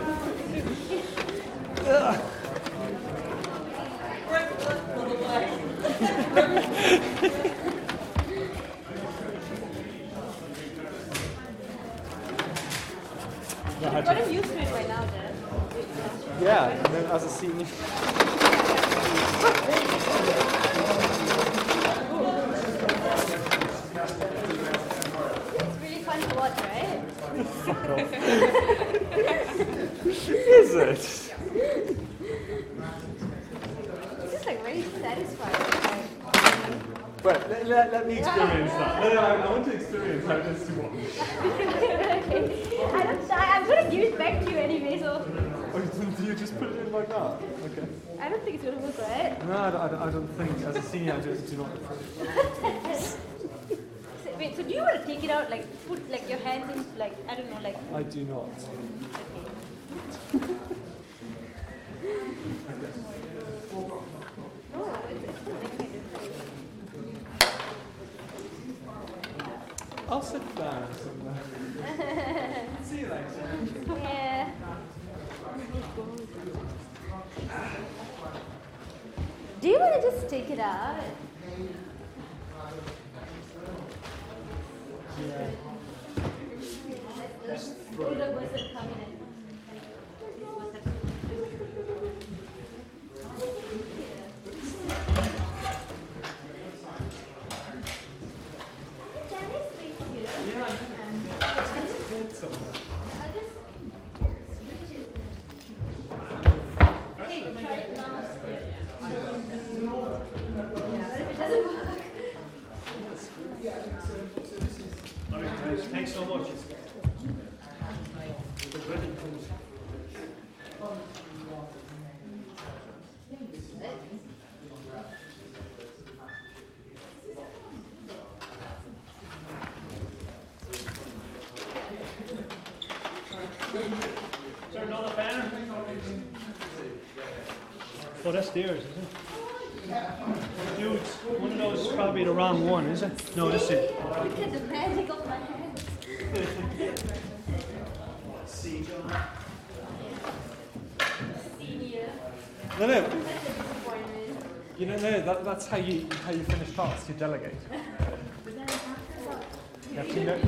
S12: You've gotten used to it by now, Dad.
S3: Yeah, and then as a senior.
S12: It's really fun to watch, right?
S3: Is it?
S12: It's just like very satisfying.
S3: Right, let, let, let me experience that. No, no, I, I want to experience how it is to watch.
S12: okay. I don't, I, I'm gonna give it back to you anyway, so
S3: Oh, do you just put it in like that? Okay.
S12: I don't think it's gonna work, right?
S3: No, I don't, I don't, I don't think, as a senior, I do, do not.
S12: So- Wait, so do you want to take it out, like put like your hands in, like I don't know, like
S3: I do not.
S12: it's, it's gonna make me
S3: I'll sit down. See you later.
S12: Yeah. Do you want to just take it out?
S3: Yeah.
S12: Older person coming in.
S3: Thanks so much. Is there another banner? Oh, that's theirs, is it? Dude, one of those is probably the wrong is it?
S12: Look at the magic of my hands. Senior.
S3: No, no. You know, no, that, that's how you how you finish tasks. You delegate. You have to know.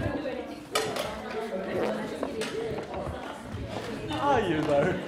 S3: Are you though?